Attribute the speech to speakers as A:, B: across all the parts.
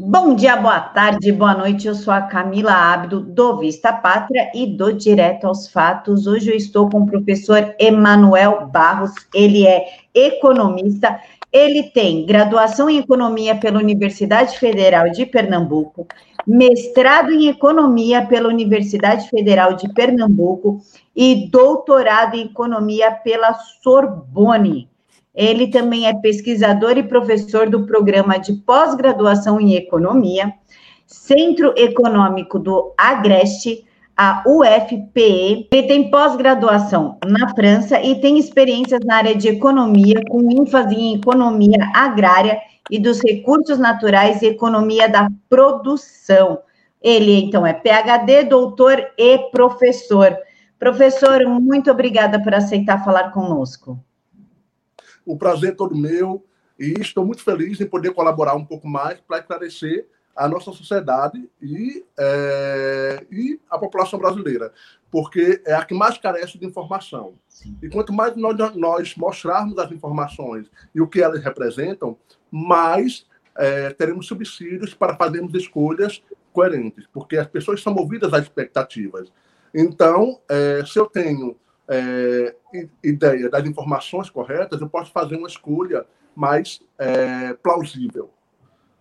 A: Bom dia, boa tarde, boa noite. Eu sou a Camila Abdo, do Vista Pátria e do Direto aos Fatos. Hoje eu estou com o professor Emanuel Barros, ele é economista, ele tem graduação em economia pela Universidade Federal de Pernambuco, mestrado em economia pela Universidade Federal de Pernambuco e doutorado em economia pela Sorbonne. Ele também é pesquisador e professor do programa de pós-graduação em economia, Centro Econômico do Agreste, a UFPE. Ele tem pós-graduação na França e tem experiências na área de economia, com ênfase em economia agrária e dos recursos naturais e economia da produção. Ele, então, é PhD, doutor e professor. Professor, muito obrigada por aceitar falar conosco.
B: O prazer é todo meu e estou muito feliz em poder colaborar um pouco mais para esclarecer a nossa sociedade e, é, e a população brasileira, porque é a que mais carece de informação. E quanto mais nós, nós mostrarmos as informações e o que elas representam, mais é, teremos subsídios para fazermos escolhas coerentes, porque as pessoas são movidas às expectativas. Então, é, se eu tenho é, ideia das informações corretas, eu posso fazer uma escolha mais é, plausível.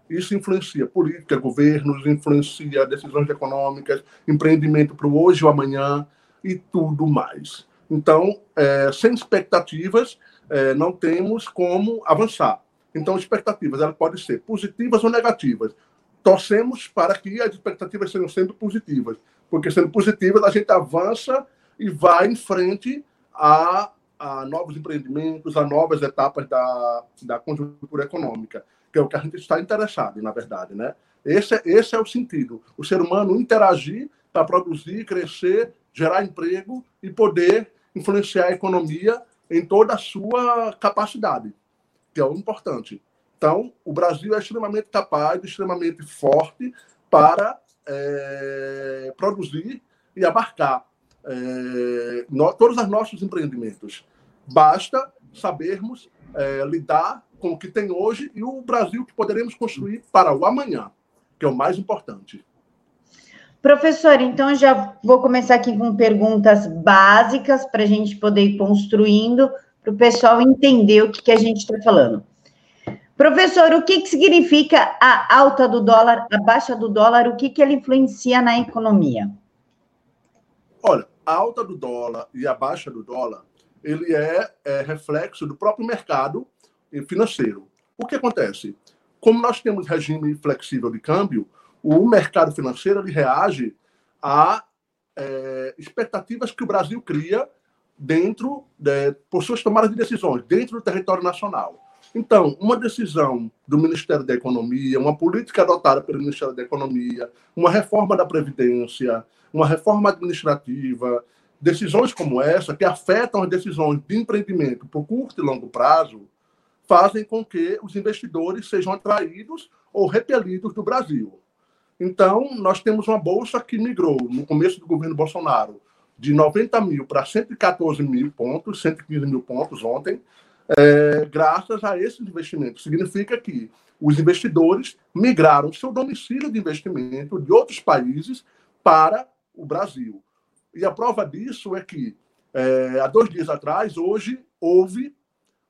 B: Isso influencia política, governos, influencia decisões econômicas, empreendimento para o hoje ou amanhã e tudo mais. Então, é, sem expectativas, é, não temos como avançar. Então, expectativas elas podem ser positivas ou negativas. Torcemos para que as expectativas sejam sempre positivas, porque sendo positivas a gente avança e vai em frente a, a novos empreendimentos, a novas etapas da, da conjuntura econômica, que é o que a gente está interessado, na verdade, né? Esse é, esse é o sentido. O ser humano interagir para produzir, crescer, gerar emprego e poder influenciar a economia em toda a sua capacidade, que é o importante. Então, o Brasil é extremamente capaz, extremamente forte para é, produzir e abarcar é, no, todos os nossos empreendimentos. Basta sabermos é, lidar com o que tem hoje e o Brasil que poderemos construir para o amanhã, que é o mais importante.
A: Professor, então já vou começar aqui com perguntas básicas para a gente poder ir construindo, para o pessoal entender o que, que a gente está falando. Professor, o que, que significa a alta do dólar, a baixa do dólar, o que, que ele influencia na economia?
B: Olha, a alta do dólar e a baixa do dólar, ele é, é reflexo do próprio mercado financeiro. O que acontece? Como nós temos regime flexível de câmbio, o mercado financeiro ele reage a é, expectativas que o Brasil cria dentro de, por suas tomadas de decisões dentro do território nacional. Então, uma decisão do Ministério da Economia, uma política adotada pelo Ministério da Economia, uma reforma da Previdência, uma reforma administrativa, decisões como essa, que afetam as decisões de empreendimento por curto e longo prazo, fazem com que os investidores sejam atraídos ou repelidos do Brasil. Então, nós temos uma bolsa que migrou, no começo do governo Bolsonaro, de 90 mil para 114 mil pontos, 115 mil pontos ontem, é, graças a esses investimentos. Significa que os investidores migraram seu domicílio de investimento de outros países para o Brasil. E a prova disso é que, é, há dois dias atrás, hoje, houve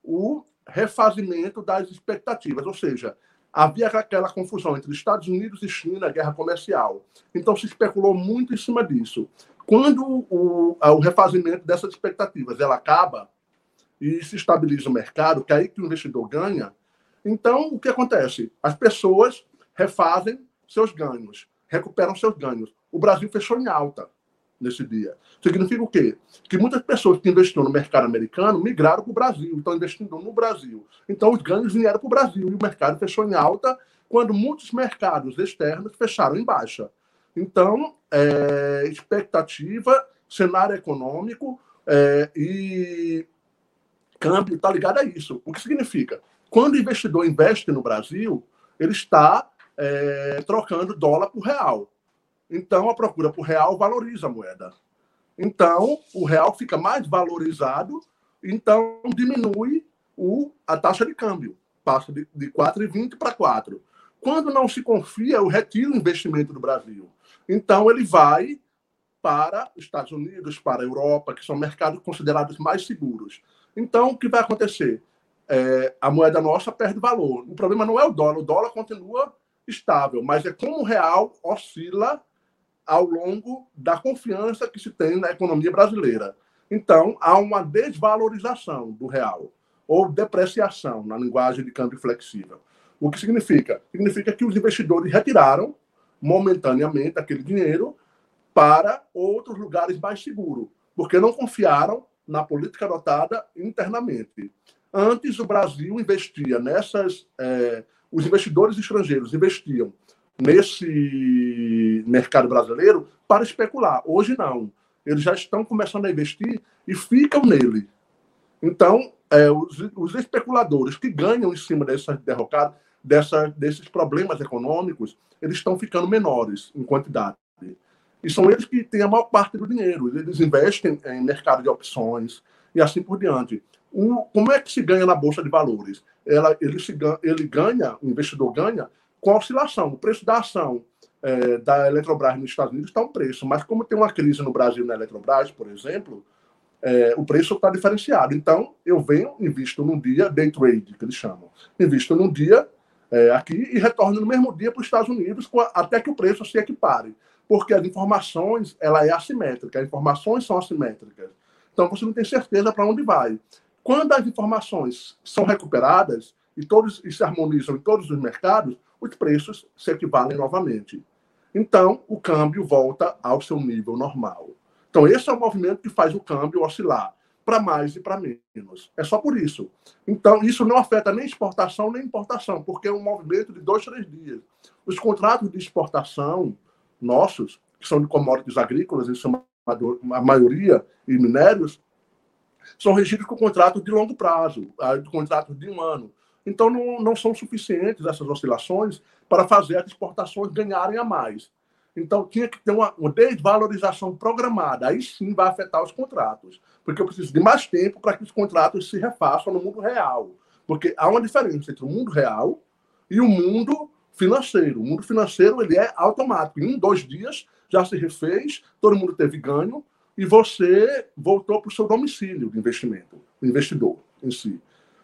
B: o refazimento das expectativas, ou seja, havia aquela confusão entre Estados Unidos e China, guerra comercial. Então se especulou muito em cima disso. Quando o, o refazimento dessas expectativas ela acaba e se estabiliza o mercado, que é aí que o investidor ganha, então o que acontece? As pessoas refazem seus ganhos, recuperam seus ganhos. O Brasil fechou em alta nesse dia. Significa o quê? Que muitas pessoas que investiram no mercado americano migraram para o Brasil, estão investindo no Brasil. Então, os ganhos vieram para o Brasil e o mercado fechou em alta quando muitos mercados externos fecharam em baixa. Então, é, expectativa, cenário econômico é, e câmbio está ligado a isso. O que significa? Quando o investidor investe no Brasil, ele está é, trocando dólar por real. Então, a procura por real valoriza a moeda. Então, o real fica mais valorizado, então diminui o, a taxa de câmbio. Passa de, de 4,20 para 4. Quando não se confia, eu retiro o investimento do Brasil. Então, ele vai para os Estados Unidos, para Europa, que são mercados considerados mais seguros. Então, o que vai acontecer? É, a moeda nossa perde valor. O problema não é o dólar, o dólar continua estável, mas é como o real oscila ao longo da confiança que se tem na economia brasileira. Então, há uma desvalorização do real, ou depreciação, na linguagem de câmbio flexível. O que significa? Significa que os investidores retiraram momentaneamente aquele dinheiro para outros lugares mais seguros, porque não confiaram na política adotada internamente. Antes, o Brasil investia nessas. É, os investidores estrangeiros investiam nesse mercado brasileiro para especular. Hoje, não. Eles já estão começando a investir e ficam nele. Então, é, os, os, especuladores que ganham em cima dessas derrocadas, dessa, desses problemas econômicos, eles estão ficando menores em quantidade. E são eles que têm a maior parte do dinheiro. Eles investem em mercado de opções e assim por diante. Um, como é que se ganha na Bolsa de Valores? Ela, ele, se, ele ganha, o investidor ganha com a oscilação. O preço da ação é, da Eletrobras nos Estados Unidos está um preço, mas como tem uma crise no Brasil na Eletrobras, por exemplo, é, o preço está diferenciado. Então, eu venho, invisto num dia, day trade, que eles chamam. Invisto num dia é, aqui e retorno no mesmo dia para os Estados Unidos a, até que o preço se equipare. Porque as informações, ela é assimétrica, as informações são assimétricas. Então, você não tem certeza para onde vai. Quando as informações são recuperadas e todos e se harmonizam em todos os mercados, os preços se equivalem novamente. Então, o câmbio volta ao seu nível normal. Então, esse é o movimento que faz o câmbio oscilar para mais e para menos. É só por isso. Então, isso não afeta nem exportação nem importação, porque é um movimento de dois, três dias. Os contratos de exportação nossos, que são de commodities agrícolas, em sua maioria, e minérios, são regidos com contratos de longo prazo, ah, contratos de um ano. Então, não, não são suficientes essas oscilações para fazer as exportações ganharem a mais. Então, tinha que ter uma, uma, desvalorização programada. Aí sim vai afetar os contratos. Porque eu preciso de mais tempo para que os contratos se refaçam no mundo real. Porque há uma diferença entre o mundo real e o mundo financeiro. O mundo financeiro ele é automático. Em um, dois dias já se refez, todo mundo teve ganho e você voltou para o seu domicílio de investimento, o investidor em si.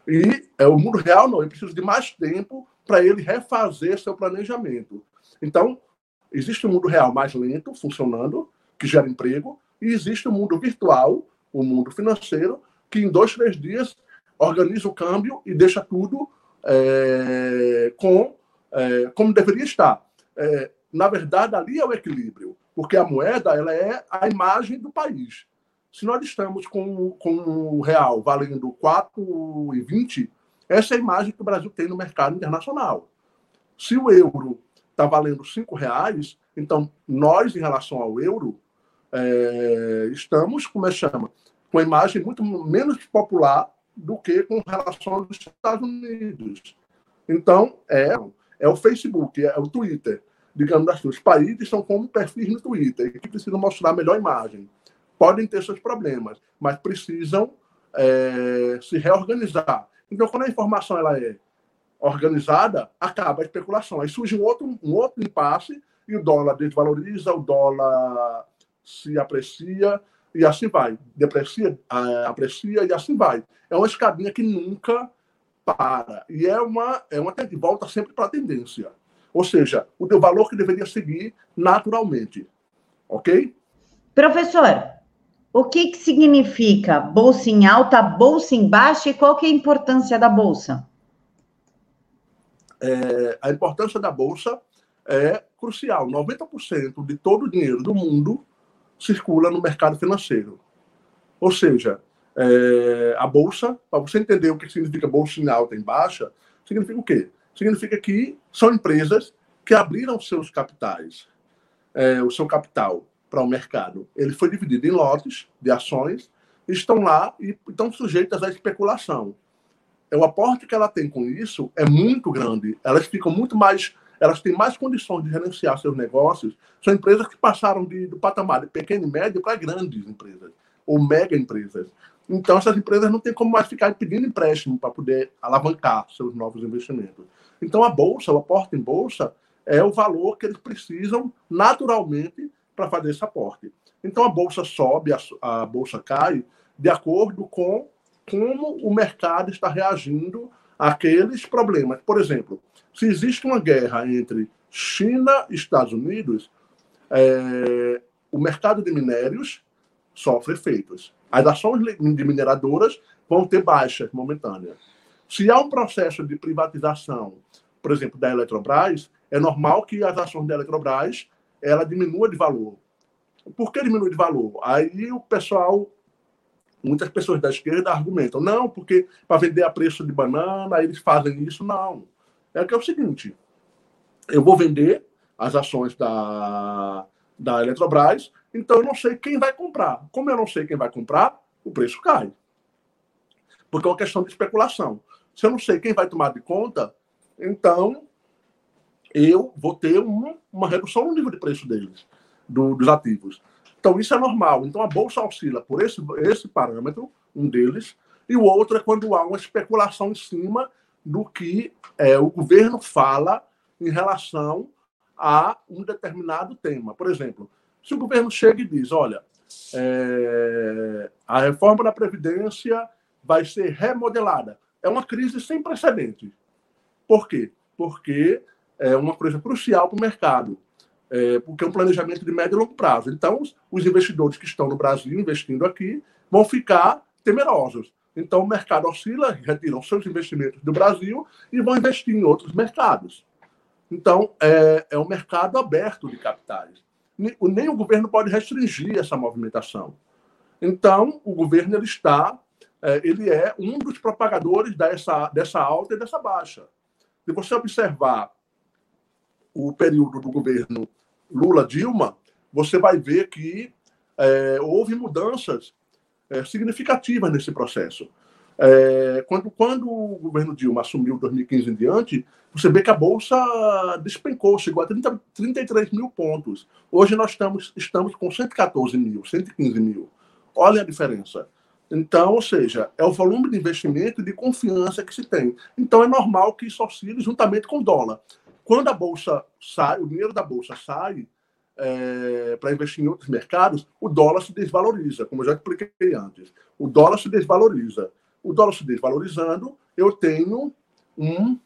B: E é, o mundo real não, ele precisa de mais tempo para ele refazer seu planejamento. Então, existe o um mundo real mais lento, funcionando, que gera emprego, e existe o um mundo virtual, o mundo financeiro, que em dois, três dias organiza o câmbio e deixa tudo é, com é, como deveria estar. É, na verdade, ali é o equilíbrio, porque a moeda ela é a imagem do país. Se nós estamos com, com o real valendo 4,20, essa é a imagem que o Brasil tem no mercado internacional. Se o euro está valendo cinco reais, então nós, em relação ao euro, é, estamos, como é chama, com a imagem muito menos popular do que com relação aos Estados Unidos. Então, é, é o Facebook, é o Twitter. Digamos assim, os países são como perfis no Twitter, que precisam mostrar a melhor imagem podem ter seus problemas, mas precisam é, se reorganizar. Então, quando a informação ela é organizada, acaba a especulação. Aí surge um outro, um outro impasse e o dólar desvaloriza, o dólar se aprecia e assim vai. Deprecia, aprecia e assim vai. É uma escadinha que nunca para. E é uma, é uma volta sempre para a tendência. Ou seja, o teu valor que deveria seguir naturalmente. Ok?
A: Professor, o que, que significa bolsa em alta, bolsa em baixa e qual que é a importância da bolsa?
B: É, a importância da bolsa é crucial. 90% de todo o dinheiro do mundo circula no mercado financeiro. Ou seja, é, a bolsa, para você entender o que significa bolsa em alta e em baixa, significa o quê? Significa que são empresas que abriram seus capitais, é, o seu capital para o mercado. Ele foi dividido em lotes de ações, estão lá e estão sujeitas à especulação. É, o aporte que ela tem com isso é muito grande. Elas ficam muito mais, elas têm mais condições de gerenciar seus negócios. São empresas que passaram de, do patamar de pequena e média para grandes empresas ou mega empresas. Então, essas empresas não têm como mais ficar pedindo empréstimo para poder alavancar seus novos investimentos. Então, a bolsa, o aporte em bolsa, é o valor que eles precisam naturalmente para fazer esse aporte. Então, a bolsa sobe, a, a bolsa cai, de acordo com como o mercado está reagindo àqueles problemas. Por exemplo, se existe uma guerra entre China e Estados Unidos, é, o mercado de minérios sofre efeitos. As ações de mineradoras vão ter baixas momentâneas. Se há um processo de privatização, por exemplo, da Eletrobras, é normal que as ações da Eletrobras ela diminua de valor. Por que diminui de valor? Aí o pessoal, muitas pessoas da esquerda argumentam, não, porque para vender a preço de banana, eles fazem isso. Não. É que é o seguinte, eu vou vender as ações da, da Eletrobras, então eu não sei quem vai comprar. Como eu não sei quem vai comprar, o preço cai. Porque é uma questão de especulação. Se eu não sei quem vai tomar de conta, então eu vou ter uma, uma redução no nível de preço deles, do, dos ativos. Então isso é normal. Então a bolsa oscila por esse, esse parâmetro, um deles, e o outro é quando há uma especulação em cima do que é, o governo fala em relação a um determinado tema. Por exemplo, se o governo chega e diz, olha, é, a reforma da Previdência vai ser remodelada. É uma crise sem precedente. Por quê? Porque é uma coisa crucial para o mercado, é, porque é um planejamento de médio e longo prazo. Então, os investidores que estão no Brasil investindo aqui vão ficar temerosos. Então, o mercado oscila, retiram seus investimentos do Brasil e vão investir em outros mercados. Então, é, é um mercado aberto de capitais. Nem o governo pode restringir essa movimentação. Então, o governo ele está, é, ele é um dos propagadores dessa, dessa alta e dessa baixa. Se você observar o período do governo Lula-Dilma, você vai ver que é, houve mudanças é, significativas nesse processo. É, quando, quando o governo Dilma assumiu 2015 em diante, você vê que a Bolsa despencou, chegou a 30, 33 mil pontos. Hoje nós estamos, estamos com 114 mil, 115 mil. Olha a diferença. Então, ou seja, é o volume de investimento e de confiança que se tem. Então, é normal que isso oscile juntamente com o dólar. Quando a bolsa sai, o dinheiro da bolsa sai é, para investir em outros mercados, o dólar se desvaloriza, como eu já expliquei antes. O dólar se desvaloriza. O dólar se desvalorizando, eu tenho um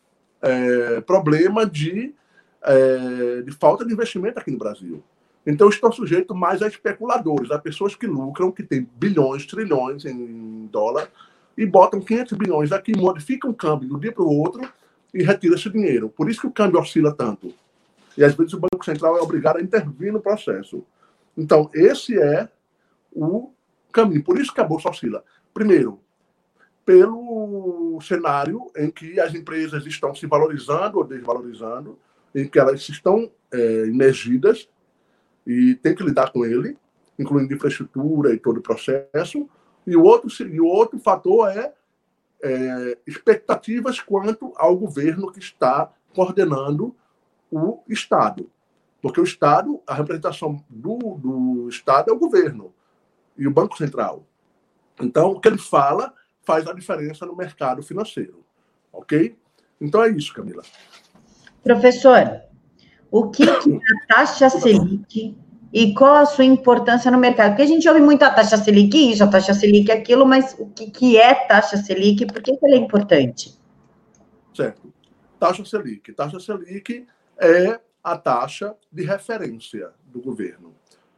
B: é, problema de, é, de falta de investimento aqui no Brasil. Então, estou sujeito mais a especuladores, a pessoas que lucram, que têm bilhões, trilhões em dólar, e botam 500 bilhões aqui, modificam o câmbio de um dia para o outro e retira esse dinheiro. Por isso que o câmbio oscila tanto. E às vezes o Banco Central é obrigado a intervir no processo. Então, esse é o caminho. Por isso que a Bolsa oscila. Primeiro, pelo cenário em que as empresas estão se valorizando ou desvalorizando, em que elas estão é, e tem que lidar com ele, incluindo infraestrutura e todo o processo. E o outro, e o outro fator é é, expectativas quanto ao governo que está coordenando o Estado. Porque o Estado, a representação do, do Estado é o governo e o Banco Central. Então, o que ele fala faz a diferença no mercado financeiro. Ok? Então é isso, Camila.
A: Professor, o que, que a taxa Selic e qual a sua importância no mercado? Porque a gente ouve muito a taxa Selic isso, a taxa Selic aquilo, mas o que, que é taxa Selic e por que, que ela é importante?
B: Certo. Taxa Selic. Taxa Selic é a taxa de referência do governo.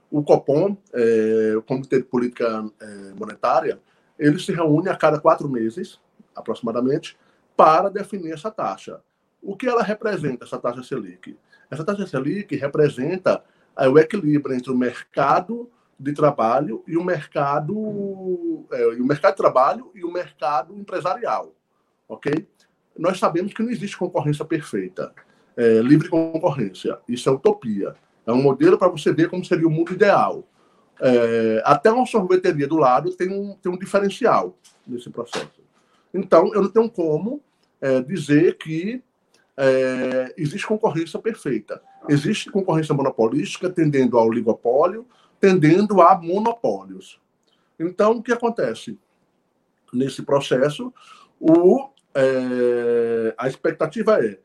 B: O COPOM, é, o Comitê de Política é, Monetária, ele se reúne a cada quatro meses, aproximadamente, para definir essa taxa. O que ela representa, essa taxa Selic? Essa taxa Selic representa é o equilíbrio entre o mercado de trabalho e o mercado é, o mercado de trabalho e o mercado empresarial, ok? Nós sabemos que não existe concorrência perfeita, é, livre concorrência. Isso é utopia. É um modelo para você ver como seria o mundo ideal. É, até uma sorveteria do lado tem um, tem um diferencial nesse processo. Então, eu não tenho como é, dizer que é, existe concorrência perfeita. Existe concorrência monopolística tendendo ao oligopólio, tendendo a monopólios. Então, o que acontece? nesse processo, o, é, a expectativa é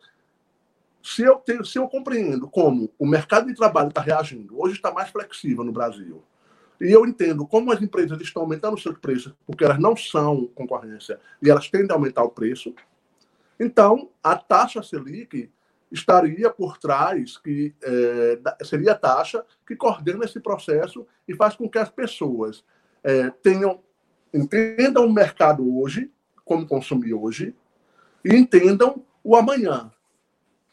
B: se eu, tenho, se eu compreendo como o mercado de trabalho está reagindo, hoje está mais flexível no Brasil, e eu entendo como as empresas estão aumentando seus preços, porque elas não são concorrência e elas tendem a aumentar o preço, então a taxa Selic estaria por trás, que é, seria a taxa que coordena esse processo e faz com que as pessoas é, tenham entendam o mercado hoje, como consumir hoje, e entendam o amanhã.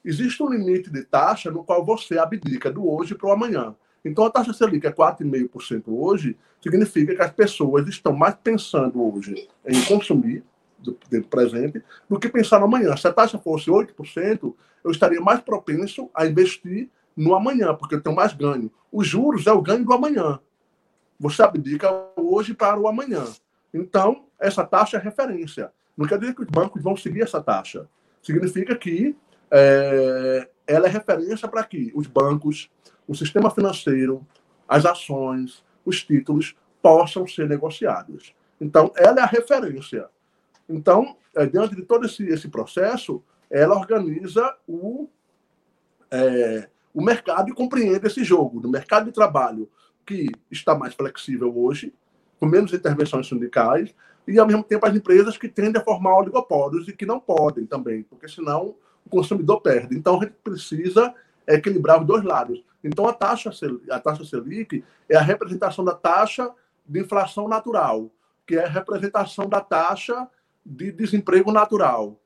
B: Existe um limite de taxa no qual você abdica do hoje para o amanhã. Então, a taxa Selic é 4,5% hoje, significa que as pessoas estão mais pensando hoje em consumir do tempo presente do que pensar no amanhã. Se a taxa fosse 8%, eu estaria mais propenso a investir no amanhã, porque eu tenho mais ganho. Os juros é o ganho do amanhã. Você abdica hoje para o amanhã. Então, essa taxa é referência. Não quer dizer que os bancos vão seguir essa taxa. Significa que é, ela é referência para que os bancos, o sistema financeiro, as ações, os títulos possam ser negociados. Então, ela é a referência. Então, é, diante de todo esse, esse processo, ela organiza o, é, o mercado e compreende esse jogo do mercado de trabalho que está mais flexível hoje, com menos intervenções sindicais, e, ao mesmo tempo, as empresas que tendem a formar oligopólios e que não podem também, porque senão o consumidor perde. Então, a gente precisa equilibrar os dois lados. Então, a taxa, a taxa Selic é a representação da taxa de inflação natural, que é a representação da taxa de desemprego natural.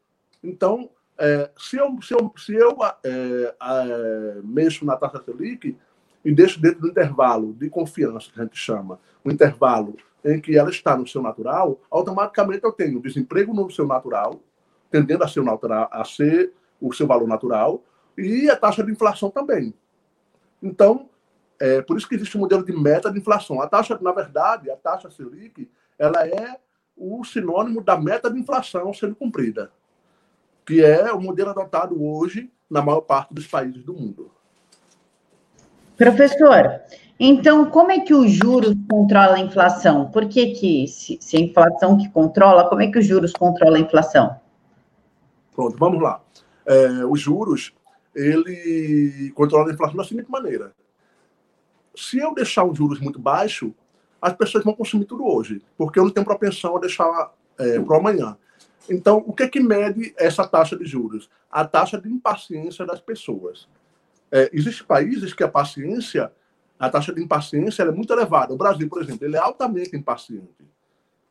B: Então, é, se eu, se eu, se eu é, é, mexo na taxa Selic, e deixo dentro do intervalo de confiança, que a gente chama, o intervalo em que ela está no seu natural, automaticamente eu tenho desemprego no seu natural, tendendo a ser, natural, a ser o seu valor natural, e a taxa de inflação também. Então, é por isso que existe um modelo de meta de inflação. A taxa, na verdade, a taxa Selic, ela é o sinônimo da meta de inflação sendo cumprida, que é o modelo adotado hoje na maior parte dos países do mundo.
A: Professor, então como é que os juros controla a inflação? Por que, que se, se a inflação que controla, como é que os juros controla a inflação?
B: Pronto, vamos lá. É, os juros, ele controla a inflação da seguinte maneira. Se eu deixar os juros muito baixo, as pessoas vão consumir tudo hoje, porque eu não tenho propensão a deixar é, para amanhã. Então, o que é que mede essa taxa de juros? A taxa de impaciência das pessoas. É, Existem países que a paciência, a taxa de impaciência é muito elevada. O Brasil, por exemplo, ele é altamente impaciente.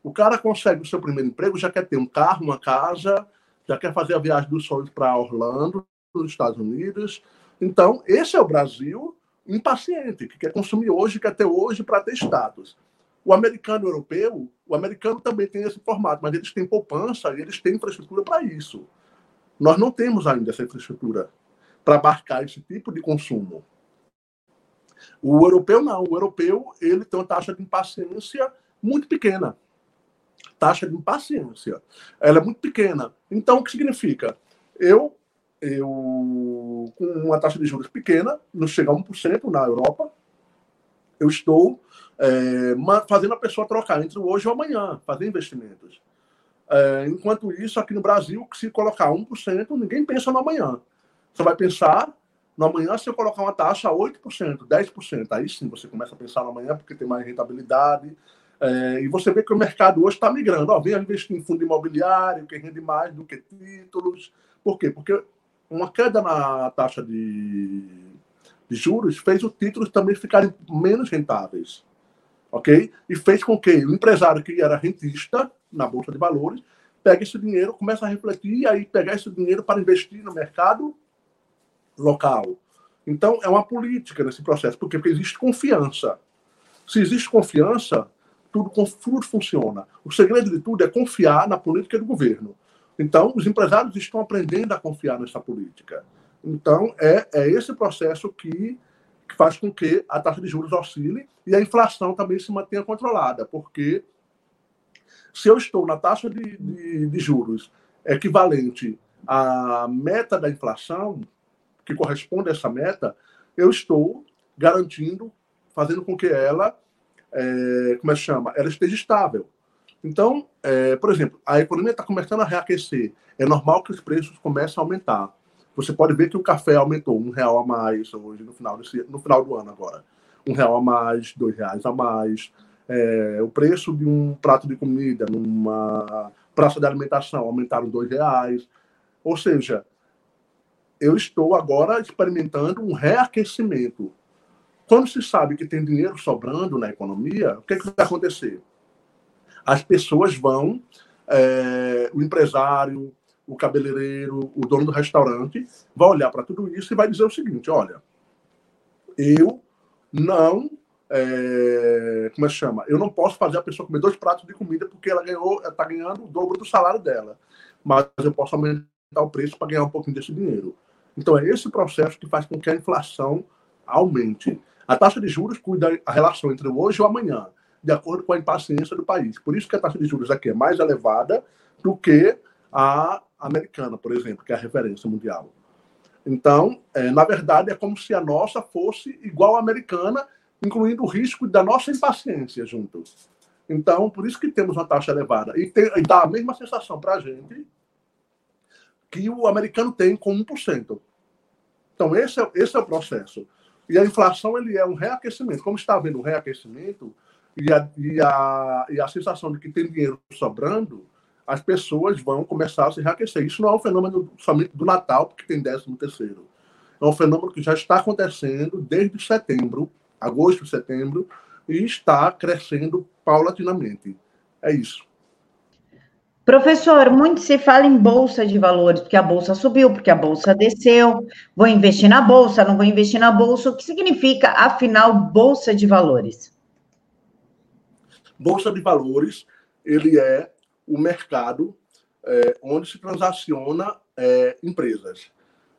B: O cara consegue o seu primeiro emprego, já quer ter um carro, uma casa, já quer fazer a viagem dos sonhos para Orlando, nos Estados Unidos. Então, esse é o Brasil impaciente, que quer consumir hoje, quer ter hoje para ter status. O americano europeu, o americano também tem esse formato, mas eles têm poupança e eles têm infraestrutura para isso. Nós não temos ainda essa infraestrutura para abarcar esse tipo de consumo. O europeu não. O europeu ele tem uma taxa de impaciência muito pequena. Taxa de impaciência. Ela é muito pequena. Então, o que significa? Eu, eu com uma taxa de juros pequena, não chega a 1% na Europa, eu estou é, fazendo a pessoa trocar entre hoje e amanhã, fazer investimentos. É, enquanto isso, aqui no Brasil, se colocar 1%, ninguém pensa no amanhã. Você vai pensar no amanhã, se eu colocar uma taxa 8%, 10%, aí sim você começa a pensar no amanhã porque tem mais rentabilidade. É, e você vê que o mercado hoje está migrando. Ó, vem investir em fundo imobiliário, que rende mais do que títulos. Por quê? Porque uma queda na taxa de, de juros fez os títulos também ficarem menos rentáveis. Ok? E fez com que o empresário que era rentista na Bolsa de Valores pegue esse dinheiro, comece a refletir e aí pegar esse dinheiro para investir no mercado local. Então, é uma política nesse processo, porque, porque existe confiança. Se existe confiança, tudo, tudo funciona. O segredo de tudo é confiar na política do governo. Então, os empresários estão aprendendo a confiar nessa política. Então, é, é esse processo que, que faz com que a taxa de juros oscile e a inflação também se mantenha controlada, porque se eu estou na taxa de, de, de juros equivalente à meta da inflação, que corresponde a essa meta, eu estou garantindo, fazendo com que ela, é, como é que chama, ela esteja estável. Então, é, por exemplo, a economia está começando a reaquecer. É normal que os preços comecem a aumentar. Você pode ver que o café aumentou um real a mais hoje, no final, desse, no final do ano agora. Um real a mais, dois reais a mais. É, o preço de um prato de comida numa praça de alimentação aumentaram dois reais. Ou seja, eu estou agora experimentando um reaquecimento. Quando se sabe que tem dinheiro sobrando na economia, o que, é que vai acontecer? As pessoas vão, é, o empresário, o cabeleireiro, o dono do restaurante, vai olhar para tudo isso e vai dizer o seguinte: olha, eu não. É, como é que chama? Eu não posso fazer a pessoa comer dois pratos de comida porque ela ganhou, está ganhando o dobro do salário dela. Mas eu posso aumentar o preço para ganhar um pouquinho desse dinheiro. Então, é esse processo que faz com que a inflação aumente. A taxa de juros cuida a relação entre o hoje e o amanhã, de acordo com a impaciência do país. Por isso que a taxa de juros aqui é mais elevada do que a americana, por exemplo, que é a referência mundial. Então, é, na verdade, é como se a nossa fosse igual à americana, incluindo o risco da nossa impaciência juntos. Então, por isso que temos uma taxa elevada. E, tem, e dá a mesma sensação para a gente que o americano tem com 1%. Então, esse é, esse é o processo. E a inflação ele é um reaquecimento. Como está havendo um reaquecimento e a, e, a, e a sensação de que tem dinheiro sobrando, as pessoas vão começar a se reaquecer. Isso não é um fenômeno somente do Natal, porque tem 13 terceiro. É um fenômeno que já está acontecendo desde setembro, agosto, setembro, e está crescendo paulatinamente. É isso.
A: Professor, muito se fala em bolsa de valores, porque a bolsa subiu, porque a bolsa desceu. Vou investir na bolsa, não vou investir na bolsa. O que significa, afinal, bolsa de valores?
B: Bolsa de valores, ele é o mercado é, onde se transaciona é, empresas.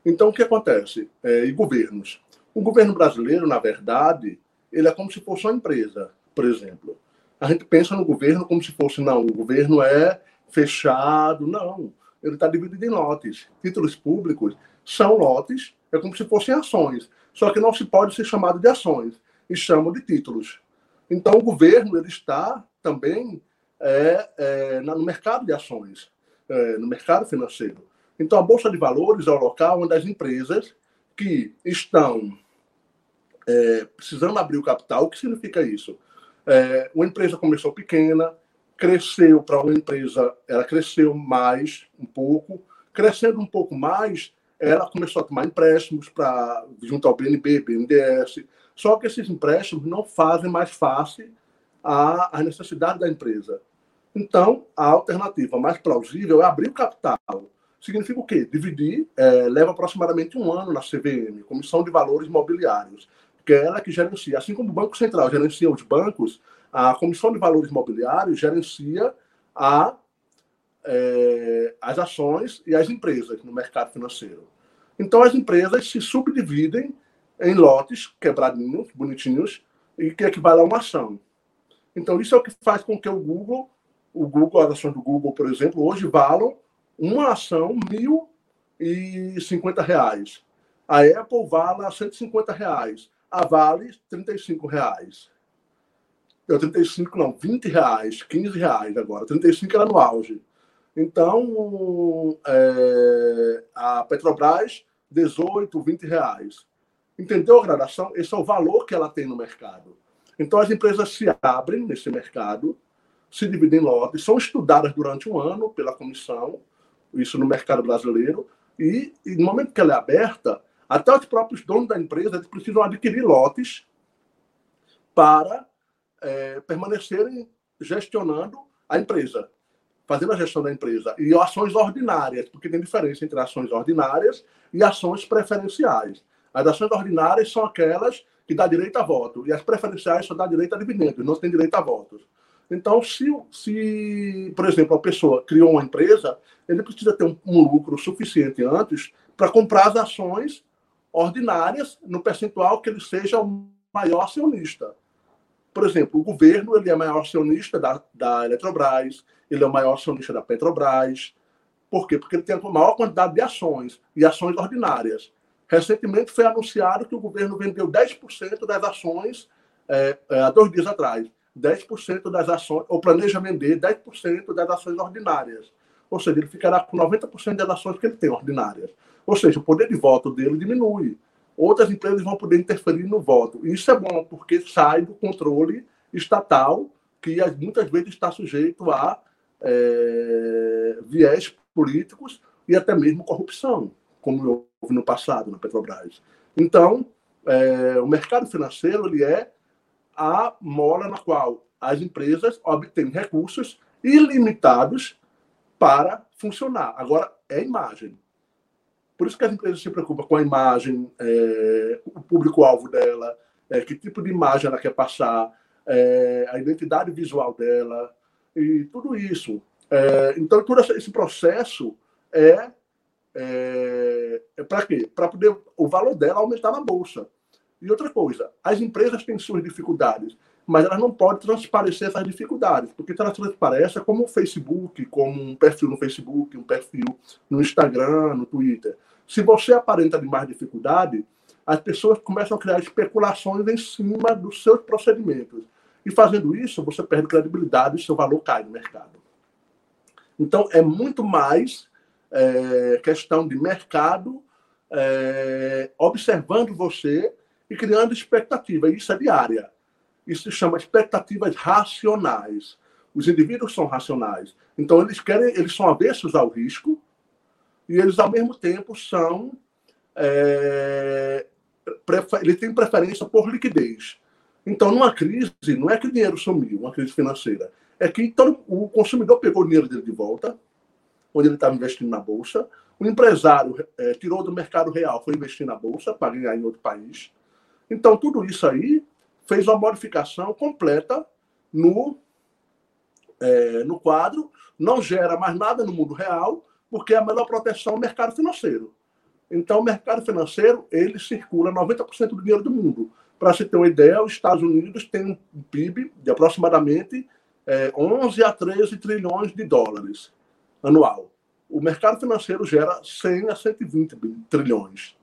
B: Então, o que acontece? É, e governos. O governo brasileiro, na verdade, ele é como se fosse uma empresa, por exemplo. A gente pensa no governo como se fosse, não, o governo é fechado. Não, ele está dividido em lotes. Títulos públicos são lotes, é como se fossem ações. Só que não se pode ser chamado de ações, e chamam de títulos. Então, o governo ele está também é, é, no mercado de ações, é, no mercado financeiro. Então, a Bolsa de Valores é o local onde as empresas que estão é, precisando abrir o capital, o que significa isso? É, uma empresa começou pequena, cresceu para uma empresa, ela cresceu mais um pouco, crescendo um pouco mais, ela começou a tomar empréstimos para junto ao BNB, BNDES. Só que esses empréstimos não fazem mais fácil a, a necessidade da empresa. Então, a alternativa mais plausível é abrir o capital. Significa o quê? Dividir é, leva aproximadamente um ano na CVM, Comissão de Valores Mobiliários, que é ela que gerencia, assim como o Banco Central gerencia os bancos, a Comissão de Valores Imobiliários gerencia a, é, as ações e as empresas no mercado financeiro. Então, as empresas se subdividem em lotes quebradinhos, bonitinhos, e que equivale a uma ação. Então, isso é o que faz com que o Google, o Google, as ações do Google, por exemplo, hoje valam uma ação 1.050 reais. A Apple vale 150 reais. A Vale, 35 reais. Deu 35, não, 20 reais, 15 reais agora. 35 era no auge. Então, é, a Petrobras, 18, 20 reais. Entendeu a gradação? Esse é o valor que ela tem no mercado. Então, as empresas se abrem nesse mercado, se dividem em lotes, são estudadas durante um ano pela comissão, isso no mercado brasileiro, e, e no momento que ela é aberta, até os próprios donos da empresa precisam adquirir lotes para é, permanecerem gestionando a empresa, fazendo a gestão da empresa. E ações ordinárias, porque tem diferença entre ações ordinárias e ações preferenciais. As ações ordinárias são aquelas que dá direito a voto, e as preferenciais só dá direito a dividendos, não tem direito a votos. Então, se, se, por exemplo, a pessoa criou uma empresa, ele precisa ter um, um lucro suficiente antes para comprar as ações ordinárias no percentual que ele seja o maior acionista. Por exemplo, o governo ele é maior acionista da, da Eletrobras, ele é o maior acionista da Petrobras. Por quê? Porque ele tem a maior quantidade de ações e ações ordinárias. Recentemente foi anunciado que o governo vendeu 10% das ações é, é, há dois dias atrás. 10% das ações, ou planeja vender 10% das ações ordinárias. Ou seja, ele ficará com 90% das ações que ele tem ordinárias. Ou seja, o poder de voto dele diminui. Outras empresas vão poder interferir no voto. Isso é bom, porque sai do controle estatal, que muitas vezes está sujeito a é, viés políticos e até mesmo corrupção, como houve no passado na Petrobras. Então, é, o mercado financeiro ele é a mola na qual as empresas obtêm recursos ilimitados para funcionar. Agora, é imagem. Por isso que as empresas se preocupam com a imagem, é, o público-alvo dela, é, que tipo de imagem ela quer passar, é, a identidade visual dela, e tudo isso. É, então, todo esse processo é, é, é para quê? Para poder o valor dela aumentar na bolsa. E outra coisa, as empresas têm suas dificuldades, mas elas não podem transparecer essas dificuldades, porque se elas transparecem, é como o Facebook, como um perfil no Facebook, um perfil no Instagram, no Twitter. Se você aparenta de mais dificuldade, as pessoas começam a criar especulações em cima dos seus procedimentos. E fazendo isso, você perde credibilidade e seu valor cai no mercado. Então, é muito mais é, questão de mercado é, observando você e criando expectativa. Isso é diária. Isso se chama expectativas racionais. Os indivíduos são racionais. Então, eles querem, eles são avessos ao risco e eles, ao mesmo tempo, são. É, eles têm preferência por liquidez. Então, numa crise, não é que o dinheiro sumiu, uma crise financeira. É que então, o consumidor pegou o dinheiro dele de volta, onde ele estava investindo na bolsa. O empresário é, tirou do mercado real, foi investir na bolsa para ganhar em outro país. Então, tudo isso aí fez uma modificação completa no, é, no quadro, não gera mais nada no mundo real, porque a melhor proteção é o mercado financeiro. Então, o mercado financeiro, ele circula 90% do dinheiro do mundo. Para se ter uma ideia, os Estados Unidos têm um PIB de aproximadamente é, 11 a 13 trilhões de dólares anual. O mercado financeiro gera 100 a 120 trilhões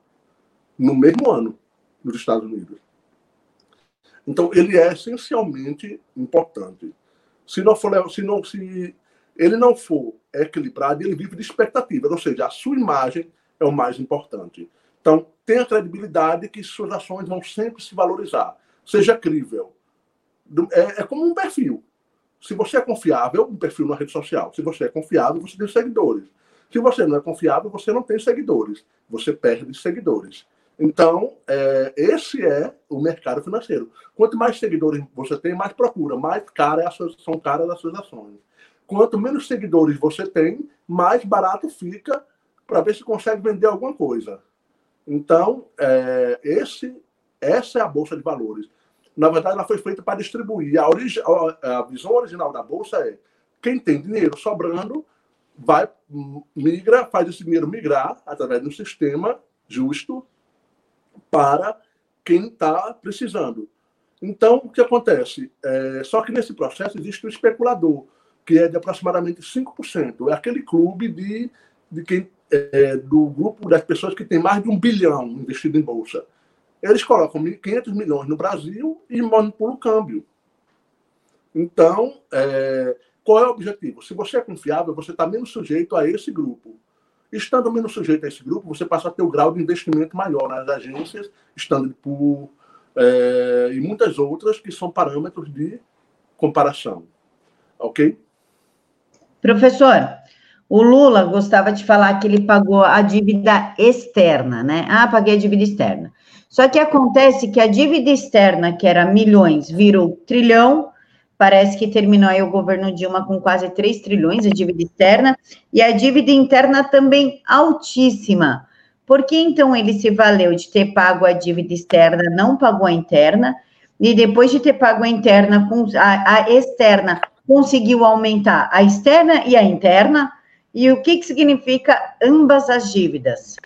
B: no mesmo ano nos Estados Unidos. Então, ele é essencialmente importante. Se não for, se não, se ele não for equilibrado, ele vive de expectativas, ou seja, a sua imagem é o mais importante. Então, tenha credibilidade que suas ações vão sempre se valorizar. Seja crível. É, é como um perfil. Se você é confiável, um perfil na rede social. Se você é confiável, você tem seguidores. Se você não é confiável, você não tem seguidores. Você perde seguidores. Então, é, esse é o mercado financeiro. Quanto mais seguidores você tem, mais procura, mais cara é sua, são caras as suas ações. Quanto menos seguidores você tem, mais barato fica para ver se consegue vender alguma coisa. Então, é, esse, essa é a Bolsa de Valores. Na verdade, ela foi feita para distribuir. A, origi a visão original da Bolsa é quem tem dinheiro sobrando vai, migra, faz esse dinheiro migrar através de um sistema justo para quem está precisando. Então, o que acontece? É, só que nesse processo existe um especulador, que é de aproximadamente 5%. É aquele clube de, de quem, é, do grupo das pessoas que tem mais de um bilhão investido em bolsa. Eles colocam 500 milhões no Brasil e manipulam o câmbio. Então, é, qual é o objetivo? Se você é confiável, você está menos sujeito a esse grupo. Estando menos sujeito a esse grupo, você passa a ter o um grau de investimento maior nas agências, Standard Poor é, e muitas outras que são parâmetros de comparação. Ok?
A: Professor, o Lula gostava de falar que ele pagou a dívida externa, né? Ah, paguei a dívida externa. Só que acontece que a dívida externa, que era milhões, virou trilhão, Parece que terminou aí o governo Dilma com quase 3 trilhões de dívida externa e a dívida interna também altíssima. Por que então ele se valeu de ter pago a dívida externa, não pagou a interna, e depois de ter pago a interna, a, a externa, conseguiu aumentar a externa e a interna? E o que, que significa ambas as dívidas?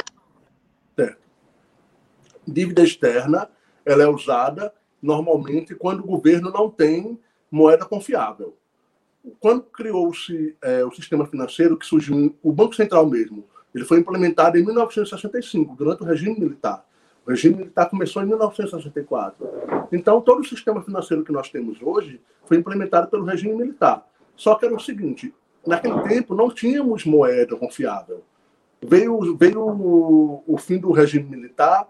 B: Dívida externa, ela é usada normalmente quando o governo não tem moeda confiável. Quando criou-se é, o sistema financeiro, que surgiu o Banco Central mesmo, ele foi implementado em 1965, durante o regime militar. O regime militar começou em 1964. Então, todo o sistema financeiro que nós temos hoje foi implementado pelo regime militar. Só que era o seguinte: naquele tempo não tínhamos moeda confiável. Veio, veio o, o fim do regime militar,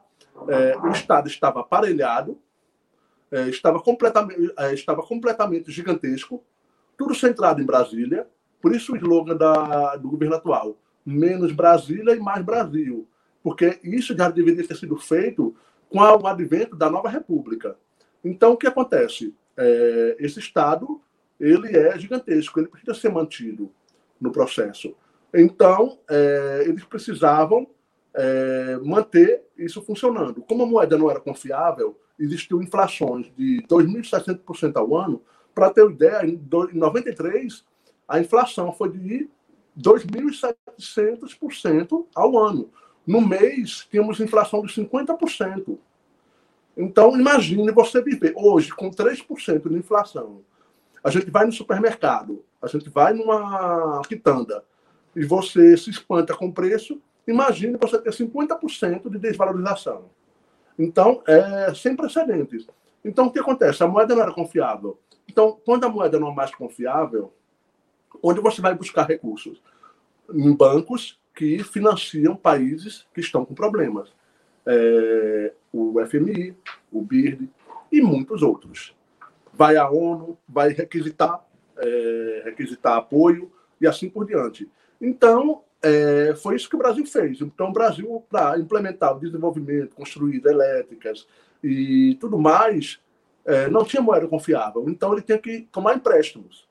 B: é, o Estado estava aparelhado, é, estava, completamente, é, estava completamente gigantesco, tudo centrado em Brasília, por isso o slogan da, do governo atual: menos Brasília e mais Brasil. Porque isso já deveria ter sido feito com o advento da nova república. Então, o que acontece? É, esse Estado ele é gigantesco, ele precisa ser mantido no processo. Então, é, eles precisavam é, manter isso funcionando. Como a moeda não era confiável, existiu inflações de 2.700% ao ano. Para ter uma ideia, em 93, a inflação foi de 2.700% ao ano. No mês, tínhamos inflação de 50%. Então, imagine você viver hoje com 3% de inflação. A gente vai no supermercado, a gente vai numa quitanda e você se espanta com o preço. Imagine você ter 50% de desvalorização. Então, é sem precedentes. Então, o que acontece? A moeda não era confiável. Então, quando a moeda não é mais confiável, onde você vai buscar recursos? Em bancos que financiam países que estão com problemas. É, o FMI, o BIRD e muitos outros. Vai a ONU, vai requisitar, é, requisitar apoio e assim por diante. Então, é, foi isso que o Brasil fez. Então, o Brasil, para implementar o desenvolvimento, construir elétricas e tudo mais, é, não tinha moeda confiável. Então, ele tinha que tomar empréstimos.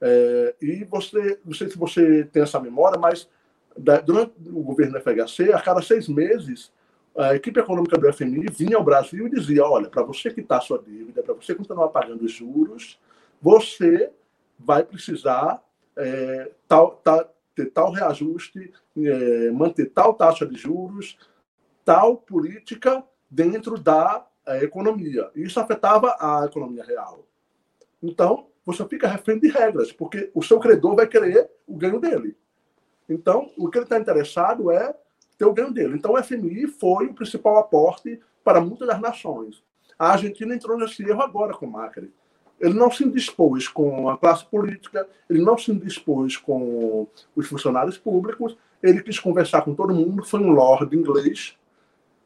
B: É, e você, não sei se você tem essa memória, mas da, durante o governo do FHC, a cada seis meses, a equipe econômica do FMI vinha ao Brasil e dizia: olha, para você quitar sua dívida, para você continuar pagando os juros, você vai precisar é, tal, tal, ter tal reajuste, é, manter tal taxa de juros, tal política dentro da é, economia. Isso afetava a economia real. Então, você fica refém de regras, porque o seu credor vai querer o ganho dele. Então, o que ele está interessado é ter o ganho dele. Então, o FMI foi o principal aporte para muitas das nações. A Argentina entrou nesse erro agora com o Macri. Ele não se indispôs com a classe política, ele não se indispôs com os funcionários públicos, ele quis conversar com todo mundo, foi um lord inglês,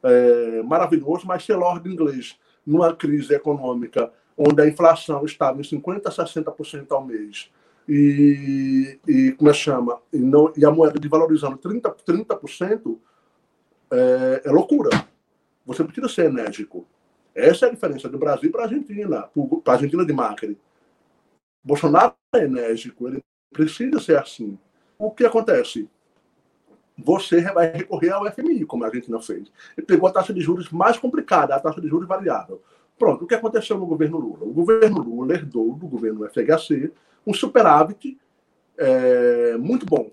B: é, maravilhoso, mas ser lord inglês numa crise econômica onde a inflação estava em 50% a 60% ao mês, e, e como é chama? E, não, e a moeda desvalorizando 30%, 30% é, é loucura. Você precisa ser enérgico. Essa é a diferença do Brasil para a Argentina, para a Argentina de Macri. Bolsonaro é enérgico, ele precisa ser assim. O que acontece? Você vai recorrer ao FMI, como a Argentina fez. Ele pegou a taxa de juros mais complicada, a taxa de juros variável. Pronto, o que aconteceu no governo Lula? O governo Lula herdou do governo FHC um superávit é, muito bom,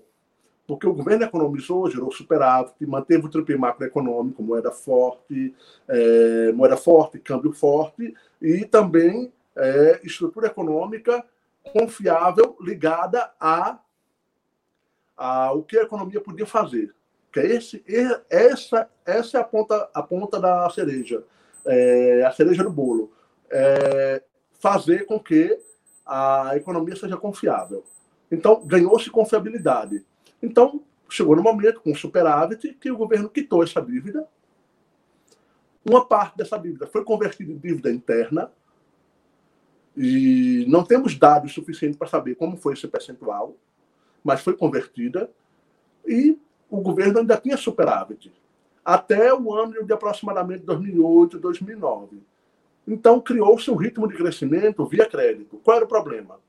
B: porque o governo economizou, gerou superávit, manteve o tripé macroeconômico, moeda forte, é, moeda forte, câmbio forte, e também é, estrutura econômica confiável ligada a, a o que a economia podia fazer. Que é esse, essa, essa é a ponta, a ponta da cereja, é, a cereja do bolo. É, fazer com que a economia seja confiável. Então, ganhou-se confiabilidade. Então, chegou no momento, com superávit, que o governo quitou essa dívida. Uma parte dessa dívida foi convertida em dívida interna, e não temos dados suficientes para saber como foi esse percentual, mas foi convertida, e o governo ainda tinha superávit, até o ano de aproximadamente 2008, 2009. Então, criou-se um ritmo de crescimento via crédito. Qual era o problema?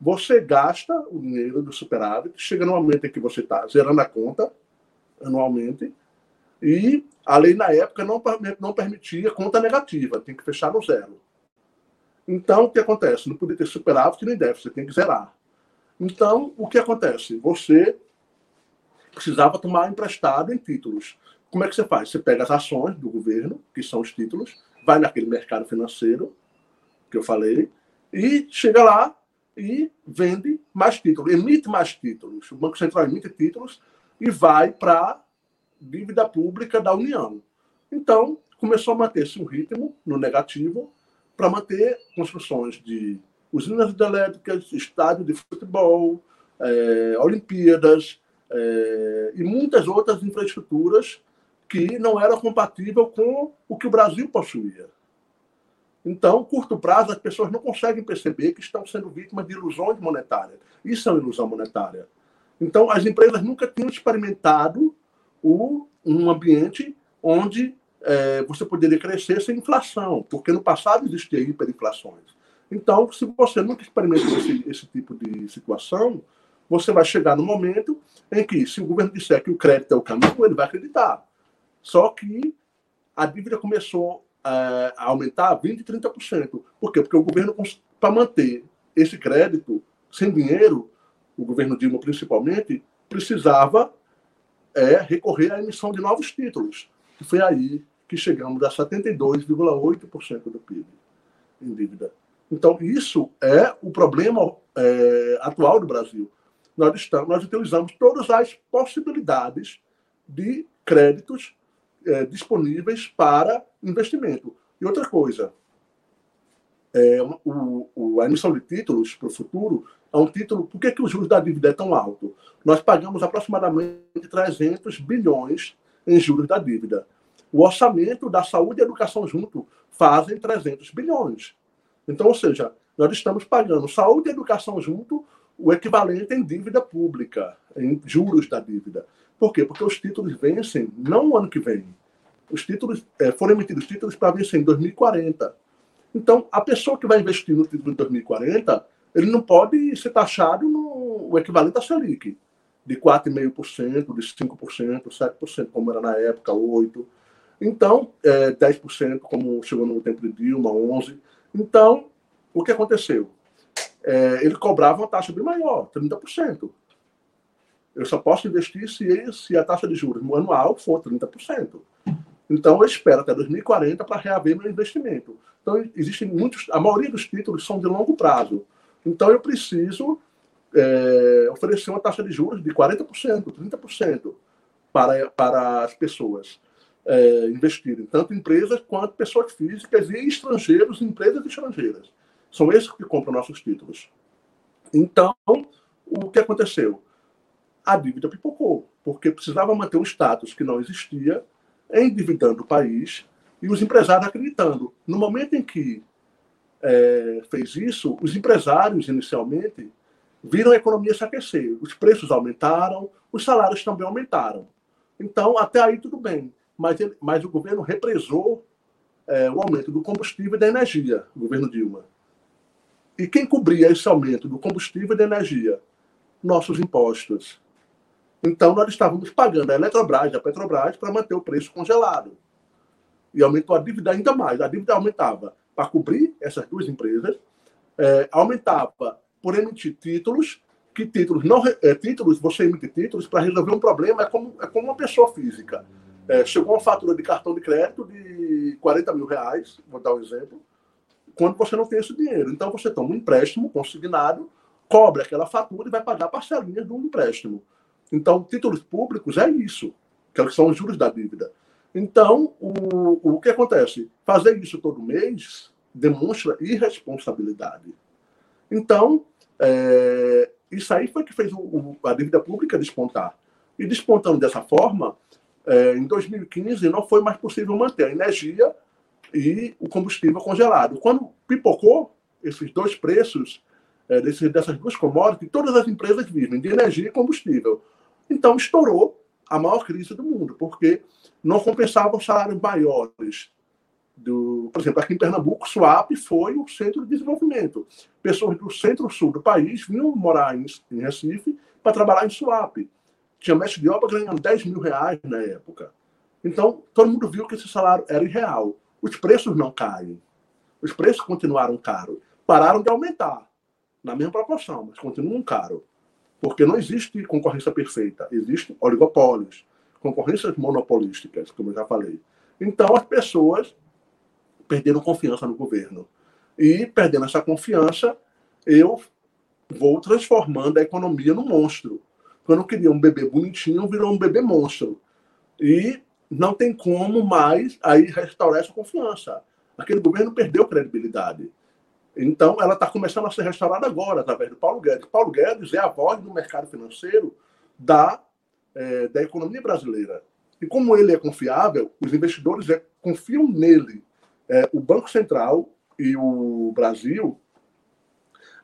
B: Você gasta o dinheiro do superávit, chega no momento em que você está zerando a conta anualmente, e a lei na época não, não permitia conta negativa, tem que fechar no zero. Então, o que acontece? Não podia ter superávit nem déficit, tem que zerar. Então, o que acontece? Você precisava tomar emprestado em títulos. Como é que você faz? Você pega as ações do governo, que são os títulos, vai naquele mercado financeiro que eu falei e chega lá e vende mais títulos, emite mais títulos. O Banco Central emite títulos e vai para dívida pública da União. Então, começou a manter-se um ritmo no negativo para manter construções de usinas hidrelétricas, estádio de futebol, é, Olimpíadas é, e muitas outras infraestruturas que não eram compatíveis com o que o Brasil possuía. Então, curto prazo, as pessoas não conseguem perceber que estão sendo vítimas de ilusões monetárias. Isso é uma ilusão monetária. Então, as empresas nunca tinham experimentado o, um ambiente onde é, você poderia crescer sem inflação, porque no passado existia hiperinflações. Então, se você nunca experimentou esse, esse tipo de situação, você vai chegar no momento em que, se o governo disser que o crédito é o caminho, ele vai acreditar. Só que a dívida começou a aumentar 20%, 30%. Por quê? Porque o governo, para manter esse crédito sem dinheiro, o governo Dilma principalmente, precisava é, recorrer à emissão de novos títulos. E foi aí que chegamos a 72,8% do PIB em dívida. Então, isso é o problema é, atual do Brasil. Nós, estamos, nós utilizamos todas as possibilidades de créditos é, disponíveis para investimento. E outra coisa, é, o, o, a emissão de títulos para o futuro é um título. Por que, que o juros da dívida é tão alto? Nós pagamos aproximadamente 300 bilhões em juros da dívida. O orçamento da saúde e educação junto fazem 300 bilhões. Então, ou seja, nós estamos pagando saúde e educação junto o equivalente em dívida pública, em juros da dívida. Por quê? Porque os títulos vencem não no ano que vem. Os títulos é, foram emitidos títulos para vencer em 2040. Então, a pessoa que vai investir no título de 2040, ele não pode ser taxado no o equivalente à Selic, de 4,5%, de 5%, 7%, como era na época, 8%. Então, é, 10%, como chegou no tempo de Dilma, 11%. Então, o que aconteceu? É, ele cobrava uma taxa bem maior, 30%. Eu só posso investir se, se a taxa de juros anual for 30%. Então, eu espero até 2040 para reaver meu investimento. Então, existem muitos. A maioria dos títulos são de longo prazo. Então, eu preciso é, oferecer uma taxa de juros de 40%, 30% para, para as pessoas é, investirem, tanto empresas quanto pessoas físicas e estrangeiros, empresas estrangeiras. São esses que compram nossos títulos. Então, o que aconteceu? A dívida pipocou, porque precisava manter um status que não existia, endividando o país e os empresários acreditando. No momento em que é, fez isso, os empresários, inicialmente, viram a economia se aquecer. Os preços aumentaram, os salários também aumentaram. Então, até aí tudo bem. Mas, ele, mas o governo represou é, o aumento do combustível e da energia, o governo Dilma. E quem cobria esse aumento do combustível e da energia? Nossos impostos. Então, nós estávamos pagando a Eletrobras a Petrobras para manter o preço congelado. E aumentou a dívida ainda mais. A dívida aumentava para cobrir essas duas empresas, é, aumentava por emitir títulos, que títulos não é, títulos, você emite títulos para resolver um problema, é como, é como uma pessoa física. É, chegou uma fatura de cartão de crédito de 40 mil reais, vou dar um exemplo, quando você não tem esse dinheiro. Então você toma um empréstimo consignado, cobra aquela fatura e vai pagar parcelinhas do empréstimo. Então, títulos públicos é isso, que são os juros da dívida. Então, o, o que acontece? Fazer isso todo mês demonstra irresponsabilidade. Então, é, isso aí foi que fez o, o, a dívida pública despontar. E despontando dessa forma, é, em 2015 não foi mais possível manter a energia e o combustível congelado. Quando pipocou esses dois preços é, dessas duas commodities, todas as empresas vivem de energia e combustível. Então estourou a maior crise do mundo, porque não compensavam salários maiores. Do, por exemplo, aqui em Pernambuco, Suape foi o centro de desenvolvimento. Pessoas do centro-sul do país vinham morar em, em Recife para trabalhar em Suape. Tinha mestre de obra ganhando 10 mil reais na época. Então, todo mundo viu que esse salário era irreal. Os preços não caem. Os preços continuaram caros. Pararam de aumentar, na mesma proporção, mas continuam caros. Porque não existe concorrência perfeita, existem oligopólios, concorrências monopolísticas, como eu já falei. Então, as pessoas perderam confiança no governo. E, perdendo essa confiança, eu vou transformando a economia num monstro. Quando eu queria um bebê bonitinho, virou um bebê monstro. E não tem como mais aí restaurar essa confiança. Aquele governo perdeu credibilidade. Então, ela está começando a ser restaurada agora, através do Paulo Guedes. Paulo Guedes é a voz do mercado financeiro da, é, da economia brasileira. E como ele é confiável, os investidores é, confiam nele. É, o Banco Central e o Brasil,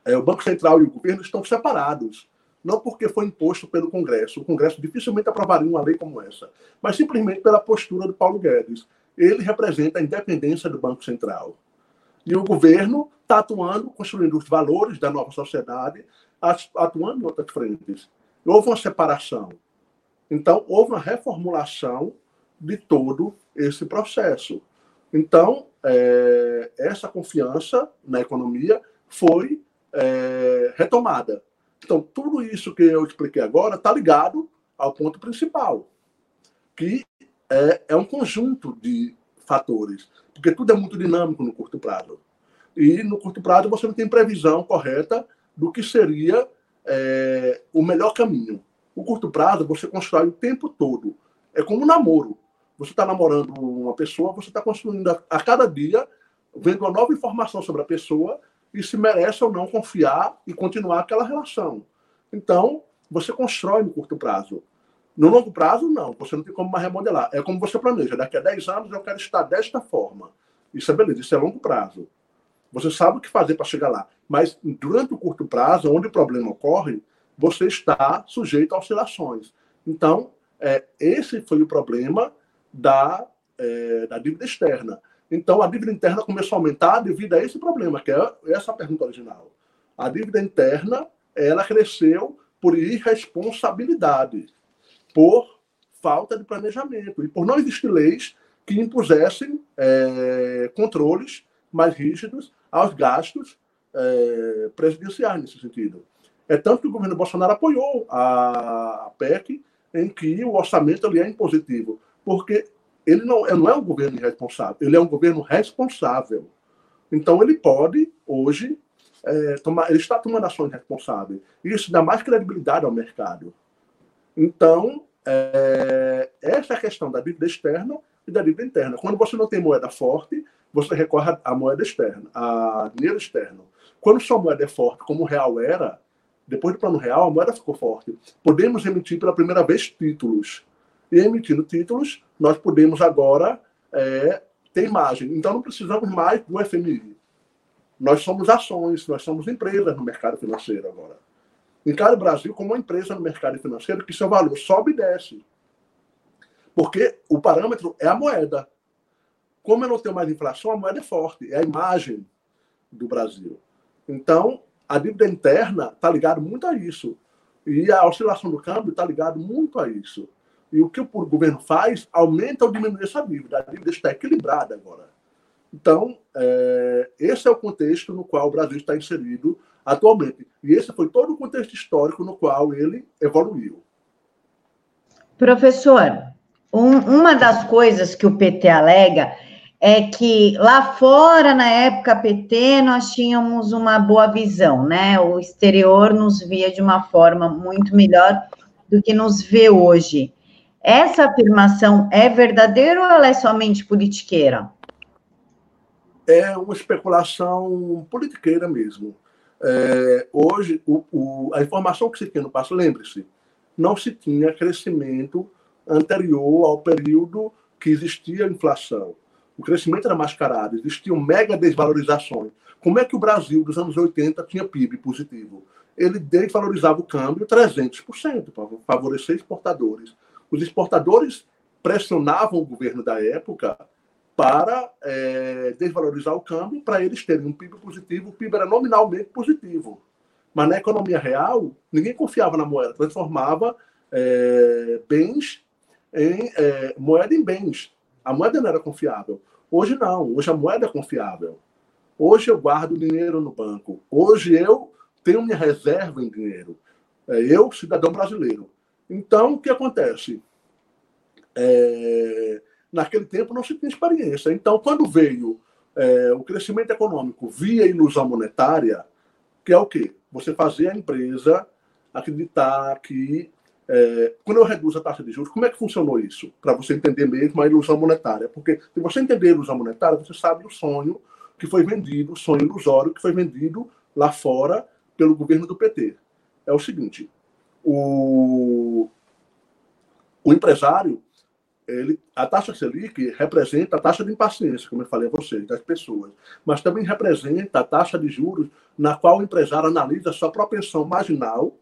B: é, o Banco Central e o governo estão separados. Não porque foi imposto pelo Congresso. O Congresso dificilmente aprovaria uma lei como essa, mas simplesmente pela postura do Paulo Guedes. Ele representa a independência do Banco Central. E o governo está atuando, construindo os valores da nova sociedade, atuando em outras frentes. Houve uma separação. Então, houve uma reformulação de todo esse processo. Então, é, essa confiança na economia foi é, retomada. Então, tudo isso que eu expliquei agora está ligado ao ponto principal, que é, é um conjunto de fatores, porque tudo é muito dinâmico no curto prazo. E no curto prazo você não tem previsão correta do que seria é, o melhor caminho. O curto prazo você constrói o tempo todo. É como um namoro. Você está namorando uma pessoa, você está construindo a, a cada dia, vendo uma nova informação sobre a pessoa e se merece ou não confiar e continuar aquela relação. Então, você constrói no curto prazo. No longo prazo, não. Você não tem como mais remodelar. É como você planeja. Daqui a 10 anos eu quero estar desta forma. Isso é beleza, isso é longo prazo. Você sabe o que fazer para chegar lá. Mas durante o curto prazo, onde o problema ocorre, você está sujeito a oscilações. Então, é, esse foi o problema da, é, da dívida externa. Então, a dívida interna começou a aumentar devido a esse problema, que é essa pergunta original. A dívida interna, ela cresceu por irresponsabilidade, por falta de planejamento e por não existir leis que impusessem é, controles mais rígidos aos gastos é, presidenciais nesse sentido. É tanto que o governo Bolsonaro apoiou a PEC em que o orçamento ali é impositivo, porque ele não, não é um governo irresponsável, ele é um governo responsável. Então ele pode, hoje, é, tomar, ele está tomando ações responsáveis. Isso dá mais credibilidade ao mercado. Então, é, essa é a questão da dívida externa e da dívida interna. Quando você não tem moeda forte, você recorre à moeda externa, a dinheiro externo. Quando sua moeda é forte, como o real era, depois do plano real, a moeda ficou forte. Podemos emitir pela primeira vez títulos. E emitindo títulos, nós podemos agora é, ter imagem. Então não precisamos mais do FMI. Nós somos ações, nós somos empresas no mercado financeiro agora. Encare o Brasil como uma empresa no mercado financeiro que seu valor sobe e desce. Porque o parâmetro é a moeda. Como eu não tenho mais inflação, a moeda é forte, é a imagem do Brasil. Então, a dívida interna está ligada muito a isso. E a oscilação do câmbio está ligada muito a isso. E o que o governo faz aumenta ou diminui essa dívida. A dívida está equilibrada agora. Então, é, esse é o contexto no qual o Brasil está inserido atualmente. E esse foi todo o contexto histórico no qual ele evoluiu.
A: Professor, um, uma das coisas que o PT alega é que lá fora, na época PT, nós tínhamos uma boa visão, né? O exterior nos via de uma forma muito melhor do que nos vê hoje. Essa afirmação é verdadeira ou ela é somente politiqueira?
B: É uma especulação politiqueira mesmo. É, hoje, o, o, a informação que se tinha no passado, lembre-se, não se tinha crescimento anterior ao período que existia inflação o crescimento era mascarado, existiam mega desvalorizações. Como é que o Brasil dos anos 80 tinha PIB positivo? Ele desvalorizava o câmbio 300% para favorecer exportadores. Os exportadores pressionavam o governo da época para é, desvalorizar o câmbio, para eles terem um PIB positivo. O PIB era nominalmente positivo. Mas na economia real, ninguém confiava na moeda, transformava é, bens em é, moeda em bens. A moeda não era confiável. Hoje não, hoje a moeda é confiável. Hoje eu guardo dinheiro no banco. Hoje eu tenho minha reserva em dinheiro. É, eu, cidadão brasileiro. Então, o que acontece? É, naquele tempo não se tinha experiência. Então, quando veio é, o crescimento econômico via ilusão monetária, que é o quê? Você fazer a empresa acreditar que É, quando eu reduzo a taxa de juros, como é que funcionou isso? Para você entender mesmo a ilusão monetária. Porque se você entender a ilusão monetária, você sabe o sonho que foi vendido, o sonho ilusório que foi vendido lá fora pelo governo do PT. É o seguinte: o, o empresário, ele, a taxa Selic representa a taxa de impaciência, como eu falei a vocês, das pessoas, mas também representa a taxa de juros na qual o empresário analisa sua propensão marginal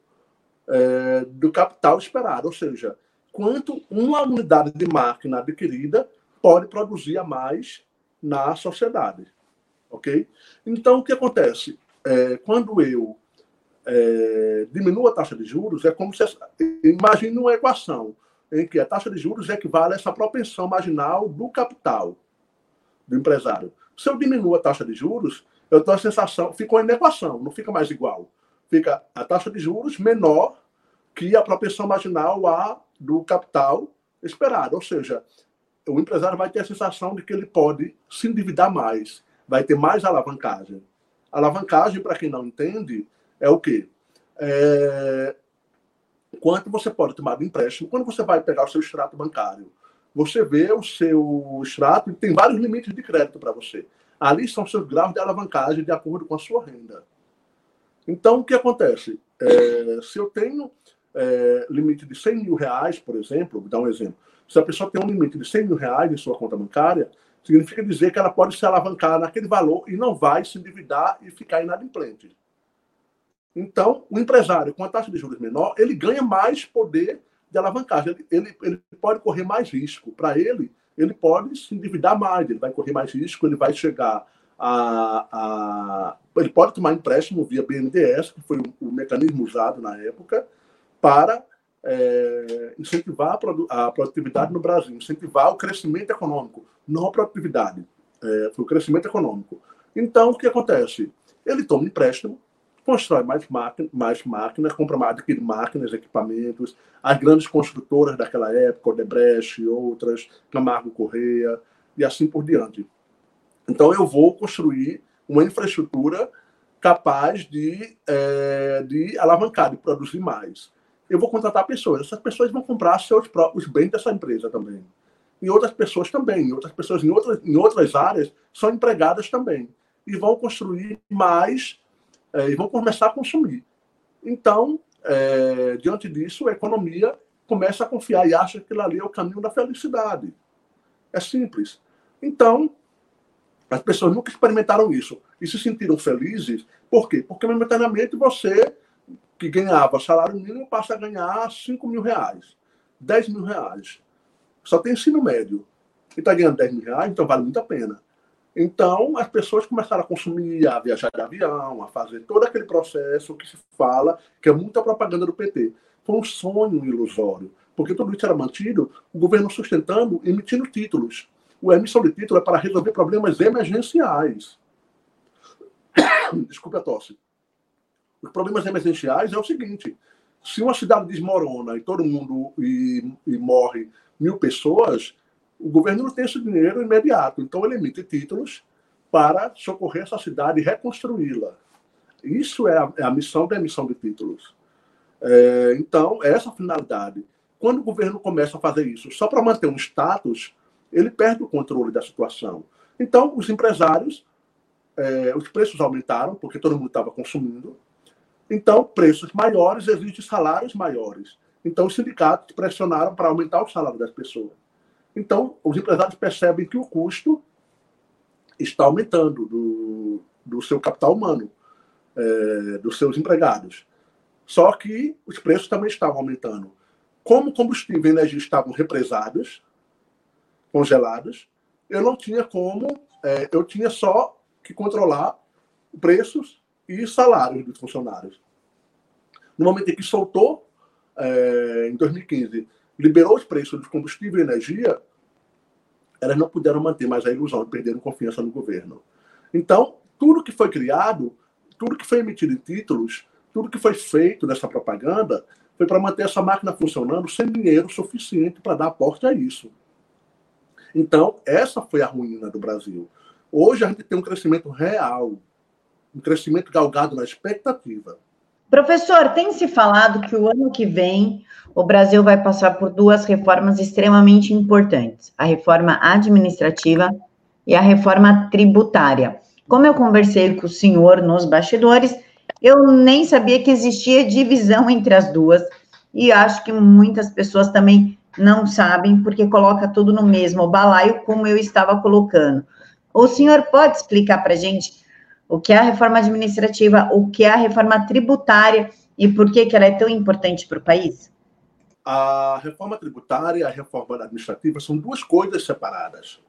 B: é, do capital esperado, ou seja, quanto uma unidade de máquina adquirida pode produzir a mais na sociedade. Ok? Então, o que acontece? É, quando eu é, diminuo a taxa de juros, é como se. Imagine uma equação em que a taxa de juros equivale a essa propensão marginal do capital do empresário. Se eu diminuo a taxa de juros, eu tenho a sensação, fica uma inequação, não fica mais igual. Fica a taxa de juros menor que a propensão marginal a do capital esperado. Ou seja, o empresário vai ter a sensação de que ele pode se endividar mais, vai ter mais alavancagem. Alavancagem, para quem não entende, é o quê? É... Quanto você pode tomar de empréstimo quando você vai pegar o seu extrato bancário? Você vê o seu extrato e tem vários limites de crédito para você. Ali são seus graus de alavancagem de acordo com a sua renda. Então, o que acontece? É, se eu tenho é, limite de 100 mil reais, por exemplo, vou dar um exemplo. Se a pessoa tem um limite de 100 mil reais em sua conta bancária, significa dizer que ela pode se alavancar naquele valor e não vai se endividar e ficar inadimplente. Então, o empresário com a taxa de juros menor, ele ganha mais poder de alavancagem. Ele, ele, ele pode correr mais risco. Para ele, ele pode se endividar mais, ele vai correr mais risco, ele vai chegar a, a. Ele pode tomar empréstimo via BNDES, que foi o, o mecanismo usado na época, para é, incentivar a, produ a, produtividade no Brasil, incentivar o crescimento econômico, não a produtividade, é, foi o crescimento econômico. Então, o que acontece? Ele toma empréstimo, constrói mais, máquina, mais máquinas, compra mais, adquire máquinas, equipamentos, as grandes construtoras daquela época, Odebrecht e outras, Camargo Correia, e assim por diante. Então, eu vou construir uma infraestrutura capaz de, é, de alavancar, de produzir mais. Eu vou contratar pessoas. Essas pessoas vão comprar seus próprios bens dessa empresa também. E outras pessoas também. Outras pessoas em outras, em outras áreas são empregadas também. E vão construir mais é, e vão começar a consumir. Então, é, diante disso, a economia começa a confiar e acha que aquilo ali é o caminho da felicidade. É simples. Então, as pessoas nunca experimentaram isso e se sentiram felizes. Por quê? Porque momentaneamente você, que ganhava salário mínimo, passa a ganhar 5 mil reais, 10 mil reais. Só tem ensino médio. E está ganhando 10 mil reais, então vale muito a pena. Então, as pessoas começaram a consumir, a viajar de avião, a fazer todo aquele processo que se fala, que é muita propaganda do PT. Foi um sonho ilusório, porque tudo isso era mantido, o governo sustentando, emitindo títulos. O emissão de título é para resolver problemas emergenciais. Desculpe a tosse. Os problemas emergenciais é o seguinte: se uma cidade desmorona e todo mundo e, e morre mil pessoas, o governo não tem esse dinheiro imediato, então ele emite títulos para socorrer essa cidade e reconstruí-la. Isso é a, é a, missão da emissão de títulos. É, então, é essa a finalidade. Quando o governo começa a fazer isso só para manter um status, ele perde o controle da situação. Então, os empresários, é, os preços aumentaram, porque todo mundo estava consumindo. Então, preços maiores exigem salários maiores. Então, os sindicatos pressionaram para aumentar o salário das pessoas. Então, os empresários percebem que o custo está aumentando do, do seu capital humano, é, dos seus empregados. Só que os preços também estavam aumentando. Como combustível e energia estavam represados, congelados, eu não tinha como, é, eu tinha só que controlar preços e salários dos funcionários. No momento em que soltou, é, em 2015, liberou os preços de combustível e energia, elas não puderam manter mais a ilusão perderam confiança no governo. Então, tudo que foi criado, tudo que foi emitido em títulos, tudo que foi feito nessa propaganda, foi para manter essa máquina funcionando sem dinheiro suficiente para dar aporte a isso. Então, essa foi a ruína do Brasil. Hoje a gente tem um crescimento real, um crescimento galgado na expectativa.
A: Professor, tem se falado que o ano que vem o Brasil vai passar por duas reformas extremamente importantes: a reforma administrativa e a reforma tributária. Como eu conversei com o senhor nos bastidores, eu nem sabia que existia divisão entre as duas, e acho que muitas pessoas também não sabem, porque coloca tudo no mesmo balaio, como eu estava colocando. O senhor pode explicar para a gente o que é a reforma administrativa, o que é a reforma tributária e por que, que ela é tão importante para o país?
B: A reforma tributária e a reforma administrativa são duas coisas separadas.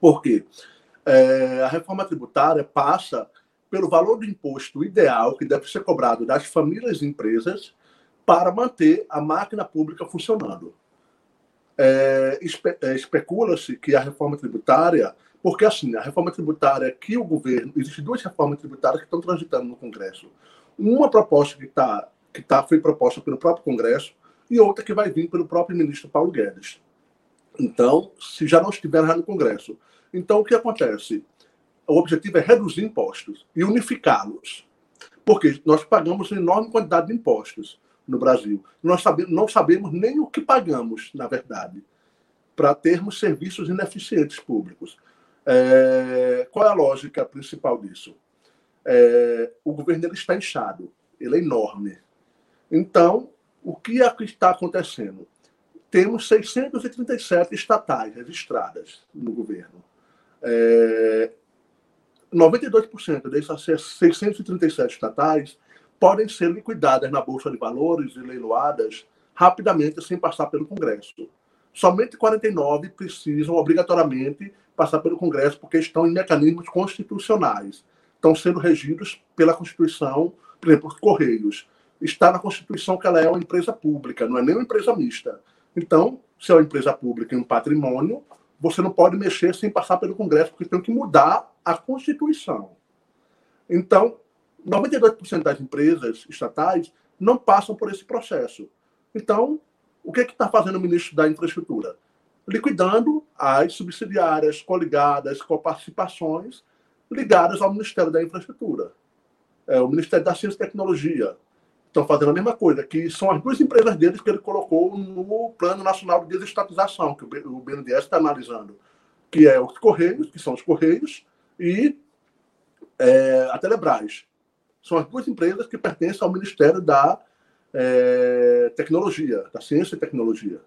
B: Por quê? É, a reforma tributária passa pelo valor do imposto ideal que deve ser cobrado das famílias e empresas para manter a máquina pública funcionando. É, espe é, Especula-se que a reforma tributária porque, assim, a reforma tributária que o governo. Existem duas reformas tributárias que estão transitando no Congresso. Uma proposta que, tá, que tá, foi proposta pelo próprio Congresso e outra que vai vir pelo próprio ministro Paulo Guedes. Então, se já não estiver já no Congresso. Então, o que acontece? O objetivo é reduzir impostos e unificá-los. Porque nós pagamos uma enorme quantidade de impostos no Brasil. Nós sabemos, não sabemos nem o que pagamos, na verdade, para termos serviços ineficientes públicos. É, qual é a lógica principal disso? É, o governo ele está inchado, ele é enorme. Então, o que é está acontecendo? Temos 637 estatais registradas no governo. É, 92% dessas 637 estatais podem ser liquidadas na Bolsa de Valores e leiloadas rapidamente sem passar pelo Congresso. Somente 49 precisam obrigatoriamente passar pelo Congresso porque estão em mecanismos constitucionais. Estão sendo regidos pela Constituição, por exemplo, os Correios. Está na Constituição que ela é uma empresa pública, não é nem uma empresa mista. Então, se é uma empresa pública e um patrimônio, você não pode mexer sem passar pelo Congresso, porque tem que mudar a Constituição. Então, 92% das empresas estatais não passam por esse processo. Então, o que é está fazendo o ministro da Infraestrutura? liquidando as subsidiárias, coligadas, coparticipações ligadas ao Ministério da Infraestrutura. É, o Ministério da Ciência e Tecnologia estão fazendo a mesma coisa, que são as duas empresas deles que ele colocou no Plano Nacional de Desestatização, que o BNDES está analisando, que é os Correios, que são os Correios, e é, a Telebrás. São as duas empresas que pertencem ao Ministério da é, Tecnologia, da Ciência e Tecnologia.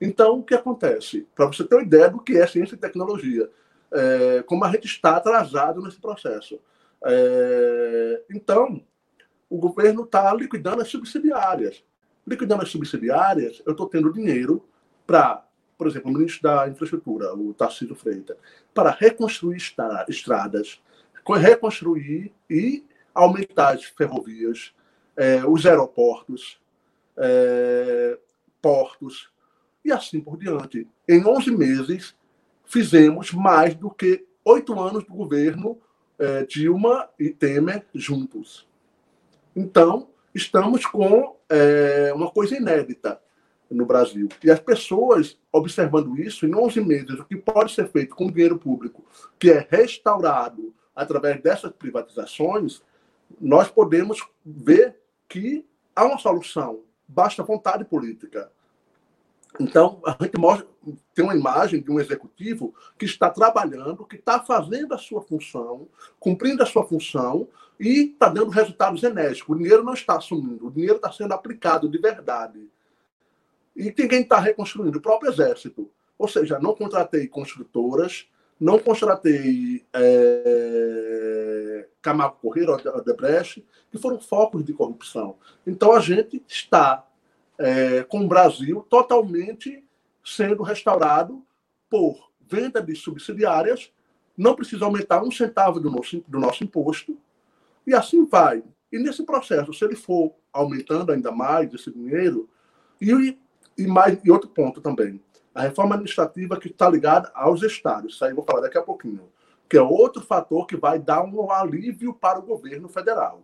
B: Então, o que acontece? Para você ter uma ideia do que é ciência e tecnologia, é, como a gente está atrasado nesse processo. É, então, o governo está liquidando as subsidiárias. Liquidando as subsidiárias, eu estou tendo dinheiro para, por exemplo, o ministro da Infraestrutura, o Tarcísio Freitas, para reconstruir estradas, reconstruir e aumentar as ferrovias, é, os aeroportos, é, portos, e assim por diante. Em 11 meses, fizemos mais do que oito anos do governo é, Dilma e Temer juntos. Então, estamos com é, uma coisa inédita no Brasil. E as pessoas, observando isso, em 11 meses, o que pode ser feito com dinheiro público, que é restaurado através dessas privatizações, nós podemos ver que há uma solução. Basta vontade política. Então, a gente mostra, tem uma imagem de um executivo que está trabalhando, que está fazendo a sua função, cumprindo a sua função e está dando resultados enérgicos. O dinheiro não está sumindo, o dinheiro está sendo aplicado de verdade. E quem está reconstruindo? O próprio Exército. Ou seja, não contratei construtoras, não contratei é, Camargo Correia, Odebrecht, que foram focos de corrupção. Então, a gente está é, com o Brasil totalmente sendo restaurado por venda de subsidiárias, não precisa aumentar um centavo do nosso, do nosso imposto, e assim vai. E nesse processo, se ele for aumentando ainda mais esse dinheiro, e, e, mais, e outro ponto também, a reforma administrativa que está ligada aos estados, isso aí eu vou falar daqui a pouquinho, que é outro fator que vai dar um alívio para o governo federal.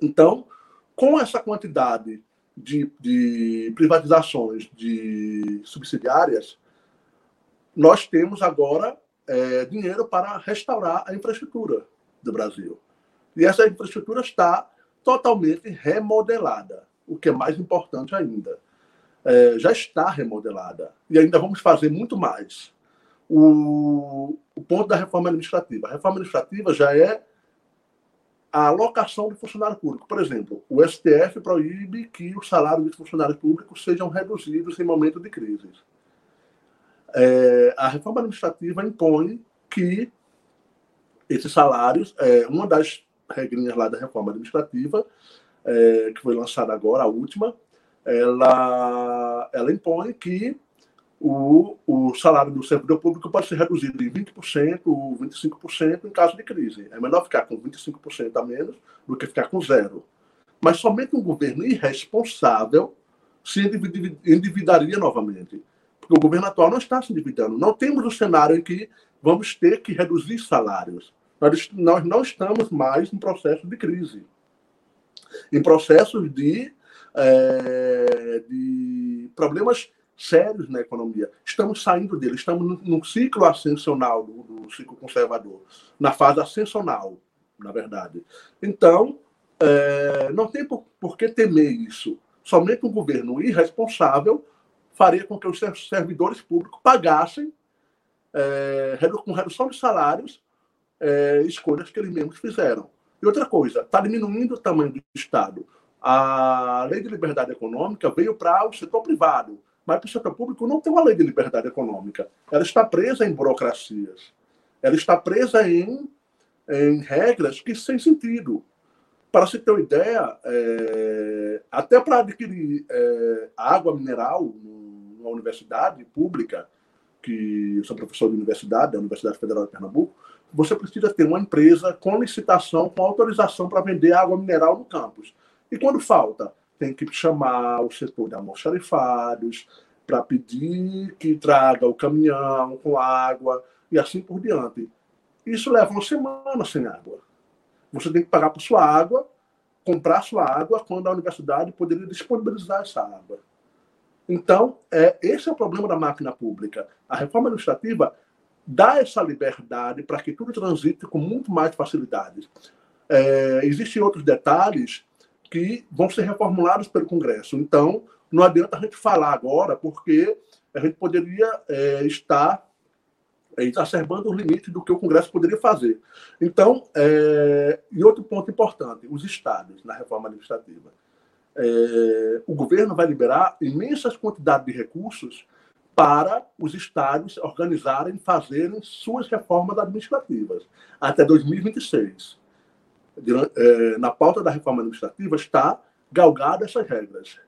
B: Então, com essa quantidade de, de privatizações de subsidiárias, nós temos agora é, dinheiro para restaurar a infraestrutura do Brasil. E essa infraestrutura está totalmente remodelada, o que é mais importante ainda. É, já está remodelada e ainda vamos fazer muito mais. O, o ponto da reforma administrativa. A reforma administrativa já é a alocação do funcionário público. Por exemplo, o STF proíbe que os salários dos funcionários públicos sejam reduzidos em momento de crise. É, a reforma administrativa impõe que esses salários, é, uma das regrinhas lá da reforma administrativa, é, que foi lançada agora, a última, ela, ela impõe que o, o salário do servidor público pode ser reduzido em 20% ou 25% em caso de crise. É melhor ficar com 25% a menos do que ficar com zero. Mas somente um governo irresponsável se endividaria novamente. Porque o governo atual não está se endividando. Não temos um cenário em que vamos ter que reduzir salários. Nós, nós não estamos mais em processo de crise. Em processos de, é, de problemas sérios na economia. Estamos saindo dele, estamos num ciclo ascensional do, do ciclo conservador, na fase ascensional, na verdade. Então, é, não tem por, por, que temer isso. Somente um governo irresponsável faria com que os servidores públicos pagassem, é, com redução de salários, é, escolhas que eles mesmos fizeram. E outra coisa, está diminuindo o tamanho do Estado. A lei de liberdade econômica veio para o setor privado mas para o setor público não tem uma lei de liberdade econômica. Ela está presa em burocracias. Ela está presa em, em regras que sem sentido. Para se ter uma ideia, é, até para adquirir é, água mineral numa universidade pública, que eu sou professor de universidade, da Universidade Federal de Pernambuco, você precisa ter uma empresa com licitação, com autorização para vender água mineral no campus. E quando falta? tem que chamar o setor de almoxarifados para pedir que traga o caminhão com água e assim por diante. Isso leva uma semana sem água. Você tem que pagar por sua água, comprar sua água, quando a universidade poderia disponibilizar essa água. Então, é, esse é o problema da máquina pública. A reforma administrativa dá essa liberdade para que tudo transite com muito mais facilidade. É, existem outros detalhes que vão ser reformulados pelo Congresso. Então, não adianta a gente falar agora, porque a gente poderia é, estar é, exacerbando os limites do que o Congresso poderia fazer. Então, é, e outro ponto importante, os estados na reforma administrativa. É, o governo vai liberar imensas quantidades de recursos para os estados organizarem, fazerem suas reformas administrativas até 2026 é, na pauta da reforma administrativa está galgada essas regras.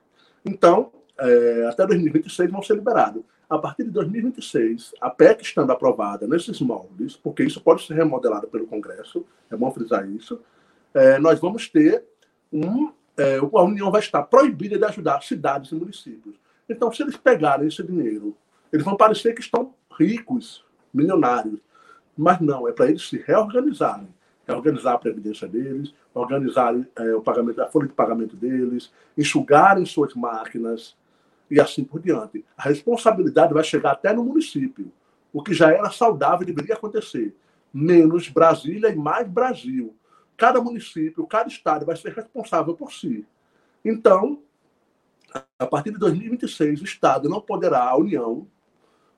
B: Então, é, até 2026 vão ser liberados. A partir de 2026, a PEC estando aprovada nesses moldes, porque isso pode ser remodelado pelo Congresso, é bom frisar isso, é, nós vamos ter um. A União vai estar proibida de ajudar cidades e municípios. Então, se eles pegarem esse dinheiro, eles vão parecer que estão ricos, milionários. Mas não, é para eles se reorganizarem é organizar a previdência deles, organizar é, o pagamento, a folha de pagamento deles, enxugarem suas máquinas e assim por diante. A responsabilidade vai chegar até no município, o que já era saudável deveria acontecer. Menos Brasília e mais Brasil. Cada município, cada estado vai ser responsável por si. Então, a partir de 2026, o Estado não poderá, a União,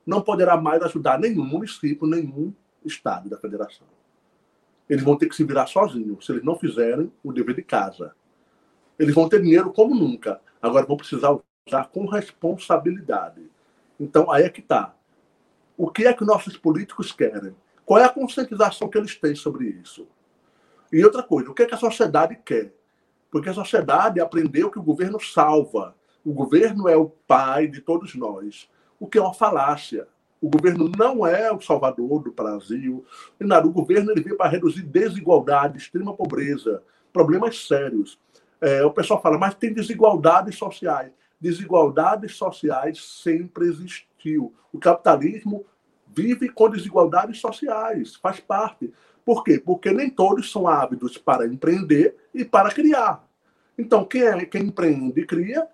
B: não poderá mais ajudar nenhum município, nenhum Estado da Federação eles vão ter que se virar sozinhos, se eles não fizerem o dever de casa. Eles vão ter dinheiro como nunca, agora vão precisar usar com responsabilidade. Então, aí é que está. O que é que nossos políticos querem? Qual é a conscientização que eles têm sobre isso? E outra coisa, o que é que a sociedade quer? Porque a sociedade aprendeu que o governo salva. O governo é o pai de todos nós, o que é uma falácia. O governo não é o salvador do Brasil. Nada. O governo ele veio para reduzir desigualdade, extrema pobreza, problemas sérios. É, o pessoal fala, mas tem desigualdades sociais. Desigualdades sociais sempre existiu. O capitalismo vive com desigualdades sociais, faz parte. Por quê? Porque nem todos são ávidos para empreender e para criar. Então, quem, é, quem empreende e cria,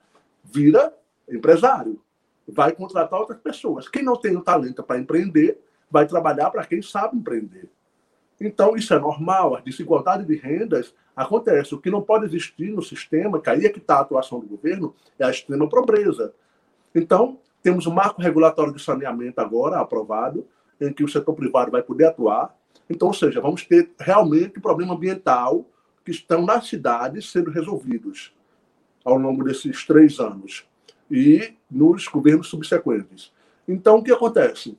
B: vira empresário vai contratar outras pessoas. Quem não tem o talento para empreender, vai trabalhar para quem sabe empreender. Então, isso é normal, a desigualdade de rendas acontece. O que não pode existir no sistema, que aí é que está a atuação do governo, é a extrema pobreza. Então, temos o um marco regulatório de saneamento agora aprovado, em que o setor privado vai poder atuar. Então, ou seja, vamos ter realmente problema ambiental que estão nas cidades sendo resolvidos ao longo desses três anos e nos governos subsequentes. Então, o que acontece?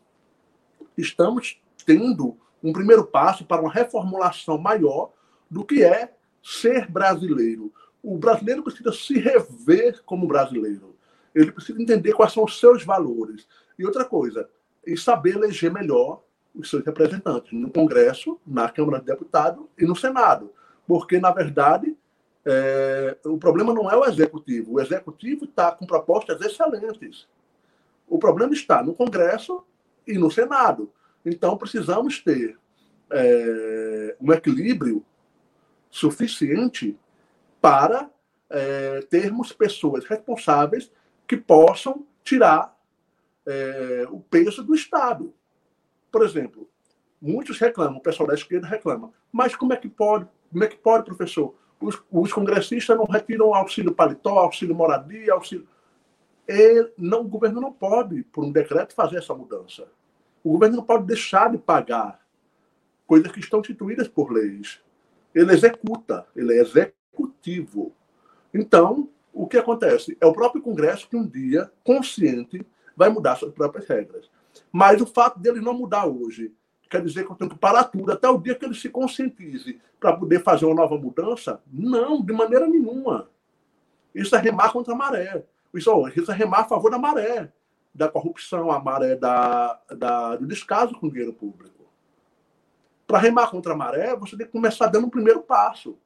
B: Estamos tendo um primeiro passo para uma reformulação maior do que é ser brasileiro. O brasileiro precisa se rever como brasileiro. Ele precisa entender quais são os seus valores. E outra coisa, e saber eleger melhor os seus representantes no Congresso, na Câmara de Deputados e no Senado. Porque, na verdade, é, o problema não é o executivo. O executivo está com propostas excelentes. O problema está no Congresso e no Senado. Então, precisamos ter é, um equilíbrio suficiente para é, termos pessoas responsáveis que possam tirar é, o peso do Estado. Por exemplo, muitos reclamam, o pessoal da esquerda reclama, mas como é que pode, como é que pode, professor? Os, os congressistas não retiram auxílio paletó, auxílio moradia, auxílio. Ele, não, o governo não pode, por um decreto, fazer essa mudança. O governo não pode deixar de pagar coisas que estão instituídas por leis. Ele executa, ele é executivo. Então, o que acontece? É o próprio Congresso que um dia, consciente, vai mudar suas próprias regras. Mas o fato dele não mudar hoje quer dizer que eu tenho que parar tudo até o dia que ele se conscientize para poder fazer uma nova mudança? Não, de maneira nenhuma. Isso é remar contra a maré. Isso, isso é remar a favor da maré da corrupção, a maré da, da, do descaso com o dinheiro público. Para remar contra a maré, você tem que começar dando o um primeiro passo.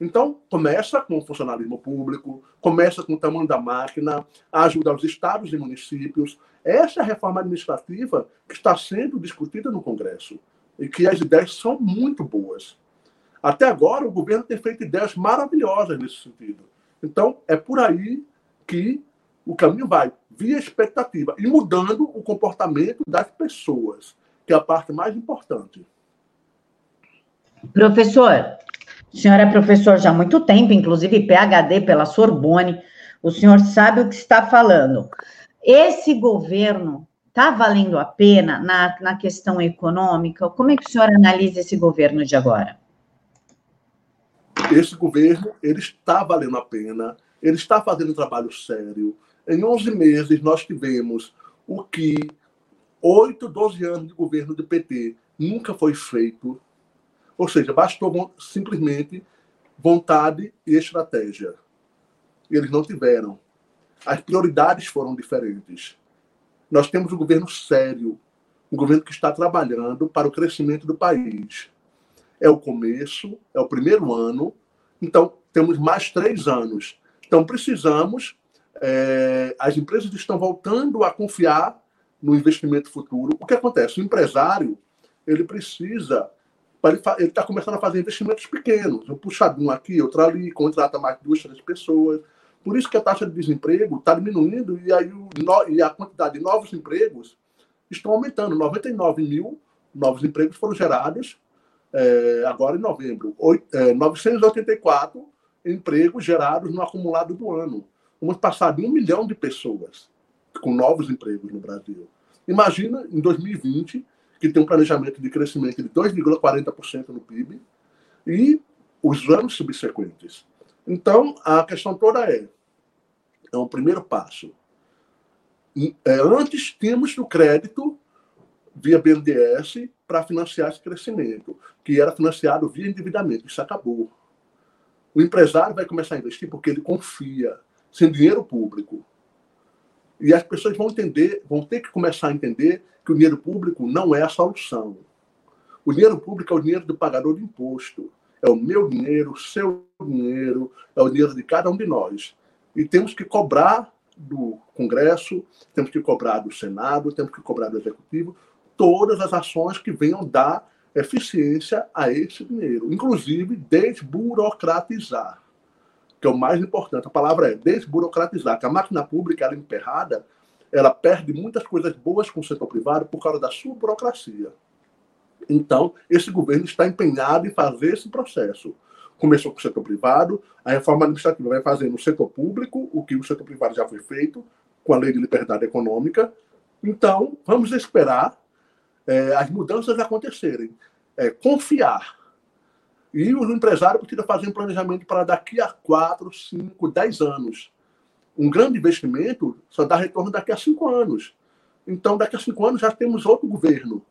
B: Então, começa com o funcionalismo público, começa com o tamanho da máquina, ajuda aos estados e municípios. Essa é a reforma administrativa que está sendo discutida no Congresso e que as ideias são muito boas. Até agora, o governo tem feito ideias maravilhosas nesse sentido. Então, é por aí que o caminho vai via expectativa e mudando o comportamento das pessoas, que é a parte mais importante.
A: Professor, o senhor é professor já há muito tempo, inclusive PhD pela Sorbonne. O senhor sabe o que está falando. Esse governo está valendo a pena na, na questão econômica? Como é que o senhor analisa esse governo de agora?
B: Esse governo ele está valendo a pena, ele está fazendo um trabalho sério, em 11 meses, nós tivemos o que 8, 12 anos de governo do PT nunca foi feito. Ou seja, bastou simplesmente vontade e estratégia. E eles não tiveram. As prioridades foram diferentes. Nós temos um governo sério, um governo que está trabalhando para o crescimento do país. É o começo, é o primeiro ano, então temos mais três anos. Então precisamos é, as empresas estão voltando a confiar no investimento futuro. O que acontece? O empresário ele precisa, ele está começando a fazer investimentos pequenos, um puxadinho aqui, outro ali, contrata mais duas, três pessoas. Por isso que a taxa de desemprego está diminuindo e, aí o, e a quantidade de novos empregos estão aumentando. 99 mil novos empregos foram gerados é, agora em novembro. Oito, é, 984 empregos gerados no acumulado do ano vamos passar de um milhão de pessoas com novos empregos no Brasil. Imagina em 2020, que tem um planejamento de crescimento de 2,40% no PIB, e os anos subsequentes. Então, a questão toda é: é um primeiro passo. É, antes tínhamos o crédito via BNDES para financiar esse crescimento, que era financiado via endividamento. Isso acabou. O empresário vai começar a investir porque ele confia sem dinheiro público. E as pessoas vão entender, vão ter que começar a entender que o dinheiro público não é a solução. O dinheiro público é o dinheiro do pagador de imposto. É o meu dinheiro, o seu dinheiro, é o dinheiro de cada um de nós. E temos que cobrar do Congresso, temos que cobrar do Senado, temos que cobrar do Executivo, todas as ações que venham dar eficiência a esse dinheiro, inclusive desburocratizar que é o mais importante. A palavra é desburocratizar, que a máquina pública, ela é emperrada, ela perde muitas coisas boas com o setor privado por causa da sua burocracia. Então, esse governo está empenhado em fazer esse processo. Começou com o setor privado, a reforma administrativa vai fazer no setor público o que o setor privado já foi feito, com a lei de liberdade econômica. Então, vamos esperar é, as mudanças acontecerem. É, confiar. E o empresário precisa fazer um planejamento para daqui a 4, 5, 10 anos. Um grande investimento só dá retorno daqui a 5 anos. Então, daqui a 5 anos já temos outro governo.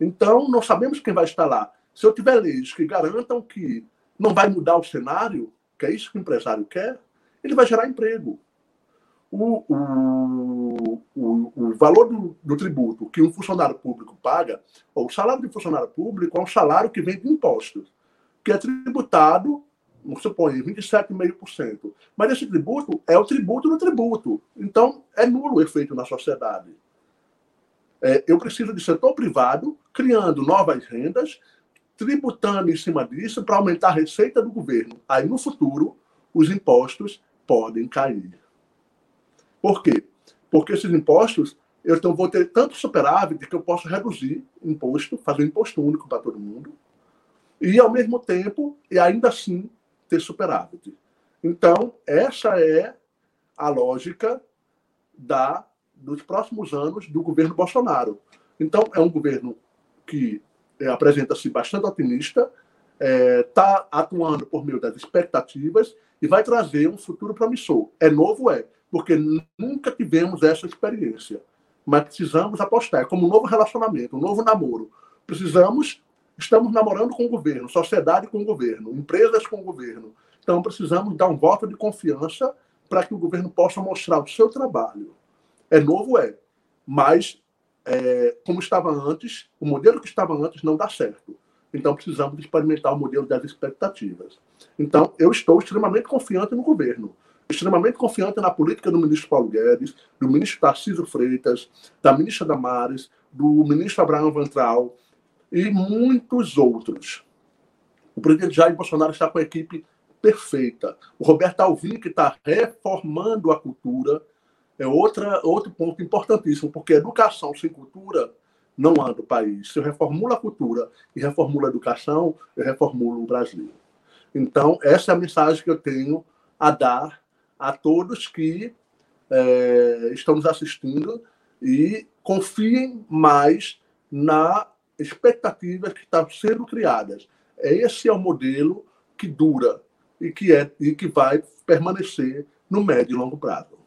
B: Então, não sabemos quem vai estar lá. Se eu tiver leis que garantam que não vai mudar o cenário, que é isso que o empresário quer, ele vai gerar emprego. O, o, o, o valor do, do, tributo que um funcionário público paga, ou o salário de funcionário público, é um salário que vem de impostos, que é tributado, supor, 27,5%. Mas esse tributo é o tributo do tributo. Então, é nulo o efeito na sociedade. É, eu preciso de setor privado criando novas rendas tributando em cima disso para aumentar a receita do governo. Aí, no futuro, os impostos podem cair. Por quê? Porque esses impostos, eu então vou ter tanto superávit que eu posso reduzir imposto, fazer um imposto único para todo mundo, e, ao mesmo tempo, e ainda assim, ter superávit. Então, essa é a lógica da dos próximos anos do governo Bolsonaro. Então, é um governo que é, apresenta-se bastante otimista, está é, tá atuando por meio das expectativas e vai trazer um futuro promissor. É novo, é, porque nunca tivemos essa experiência. Mas precisamos apostar. É como um novo relacionamento, um novo namoro. Precisamos, estamos namorando com o governo, sociedade com o governo, empresas com o governo. Então precisamos dar um voto de confiança para que o governo possa mostrar o seu trabalho. É novo, é. Mas é, como estava antes, o modelo que estava antes não dá certo. Então, precisamos experimentar o modelo das expectativas. Então, eu estou extremamente confiante no governo, extremamente confiante na política do ministro Paulo Guedes, do ministro Tarcísio Freitas, da ministra Damares, do ministro Abraão Vantral e muitos outros. O presidente Jair Bolsonaro está com a equipe perfeita. O Roberto Alvim, que está reformando a cultura, é outra, outro ponto importantíssimo, porque educação sem cultura não anda o país. Se eu reformulo a cultura e reformulo a educação, eu reformulo o Brasil. Então, essa é a mensagem que eu tenho a dar a todos que é, estão nos assistindo e confiem mais na expectativas que estão sendo criadas. Esse é o modelo que dura e que, é, e que vai permanecer no médio e longo prazo.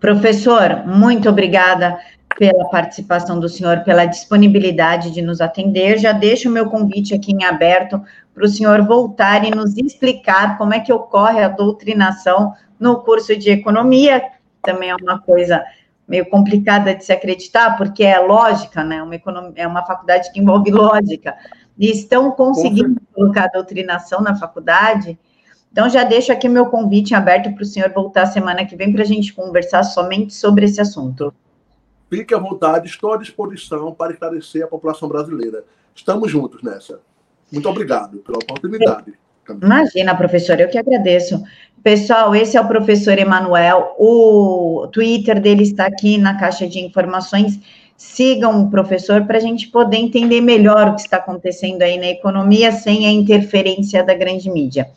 A: Professor, muito obrigada pela participação do senhor, pela disponibilidade de nos atender. Já deixo o meu convite aqui em aberto para o senhor voltar e nos explicar como é que ocorre a doutrinação no curso de economia. Também é uma coisa meio complicada de se acreditar, porque é lógica, né? Uma economia, é uma faculdade que envolve lógica. E estão conseguindo colocar a doutrinação na faculdade então, já deixo aqui meu convite aberto para o senhor voltar semana que vem para a gente conversar somente sobre esse assunto.
B: Fique à vontade, estou à disposição para esclarecer a população brasileira. Estamos juntos nessa. Muito obrigado pela oportunidade.
A: Imagina, professor, eu que agradeço. Pessoal, esse é o professor Emanuel. O Twitter dele está aqui na caixa de informações. Sigam o professor para a gente poder entender melhor o que está acontecendo aí na economia sem a interferência da grande mídia.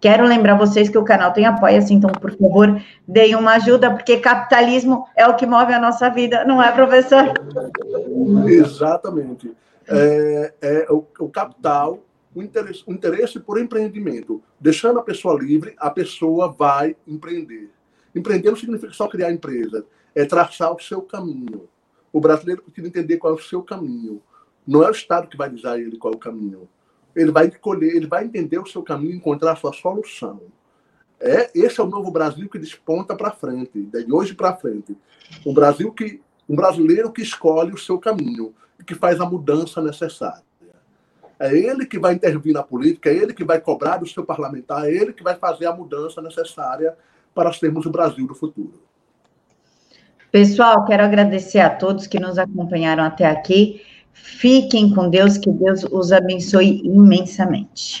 A: Quero lembrar vocês que o canal tem apoia-se, então, por favor, deem uma ajuda, porque capitalismo é o que move a nossa vida, não é, professor?
B: Exatamente. É, é o, o, capital, o interesse, o interesse por empreendimento. Deixando a pessoa livre, a pessoa vai empreender. Empreender não significa só criar empresa, é traçar o seu caminho. O brasileiro precisa entender qual é o seu caminho. Não é o Estado que vai dizer a ele qual é o caminho ele vai escolher, ele vai entender o seu caminho, encontrar a sua solução. É, esse é o novo Brasil que desponta para frente, de hoje para frente. Um Brasil que um brasileiro que escolhe o seu caminho e que faz a mudança necessária. É ele que vai intervir na política, é ele que vai cobrar do seu parlamentar, é ele que vai fazer a mudança necessária para termos o Brasil do futuro.
A: Pessoal, quero agradecer a todos que nos acompanharam até aqui. Fiquem com Deus, que Deus os abençoe imensamente.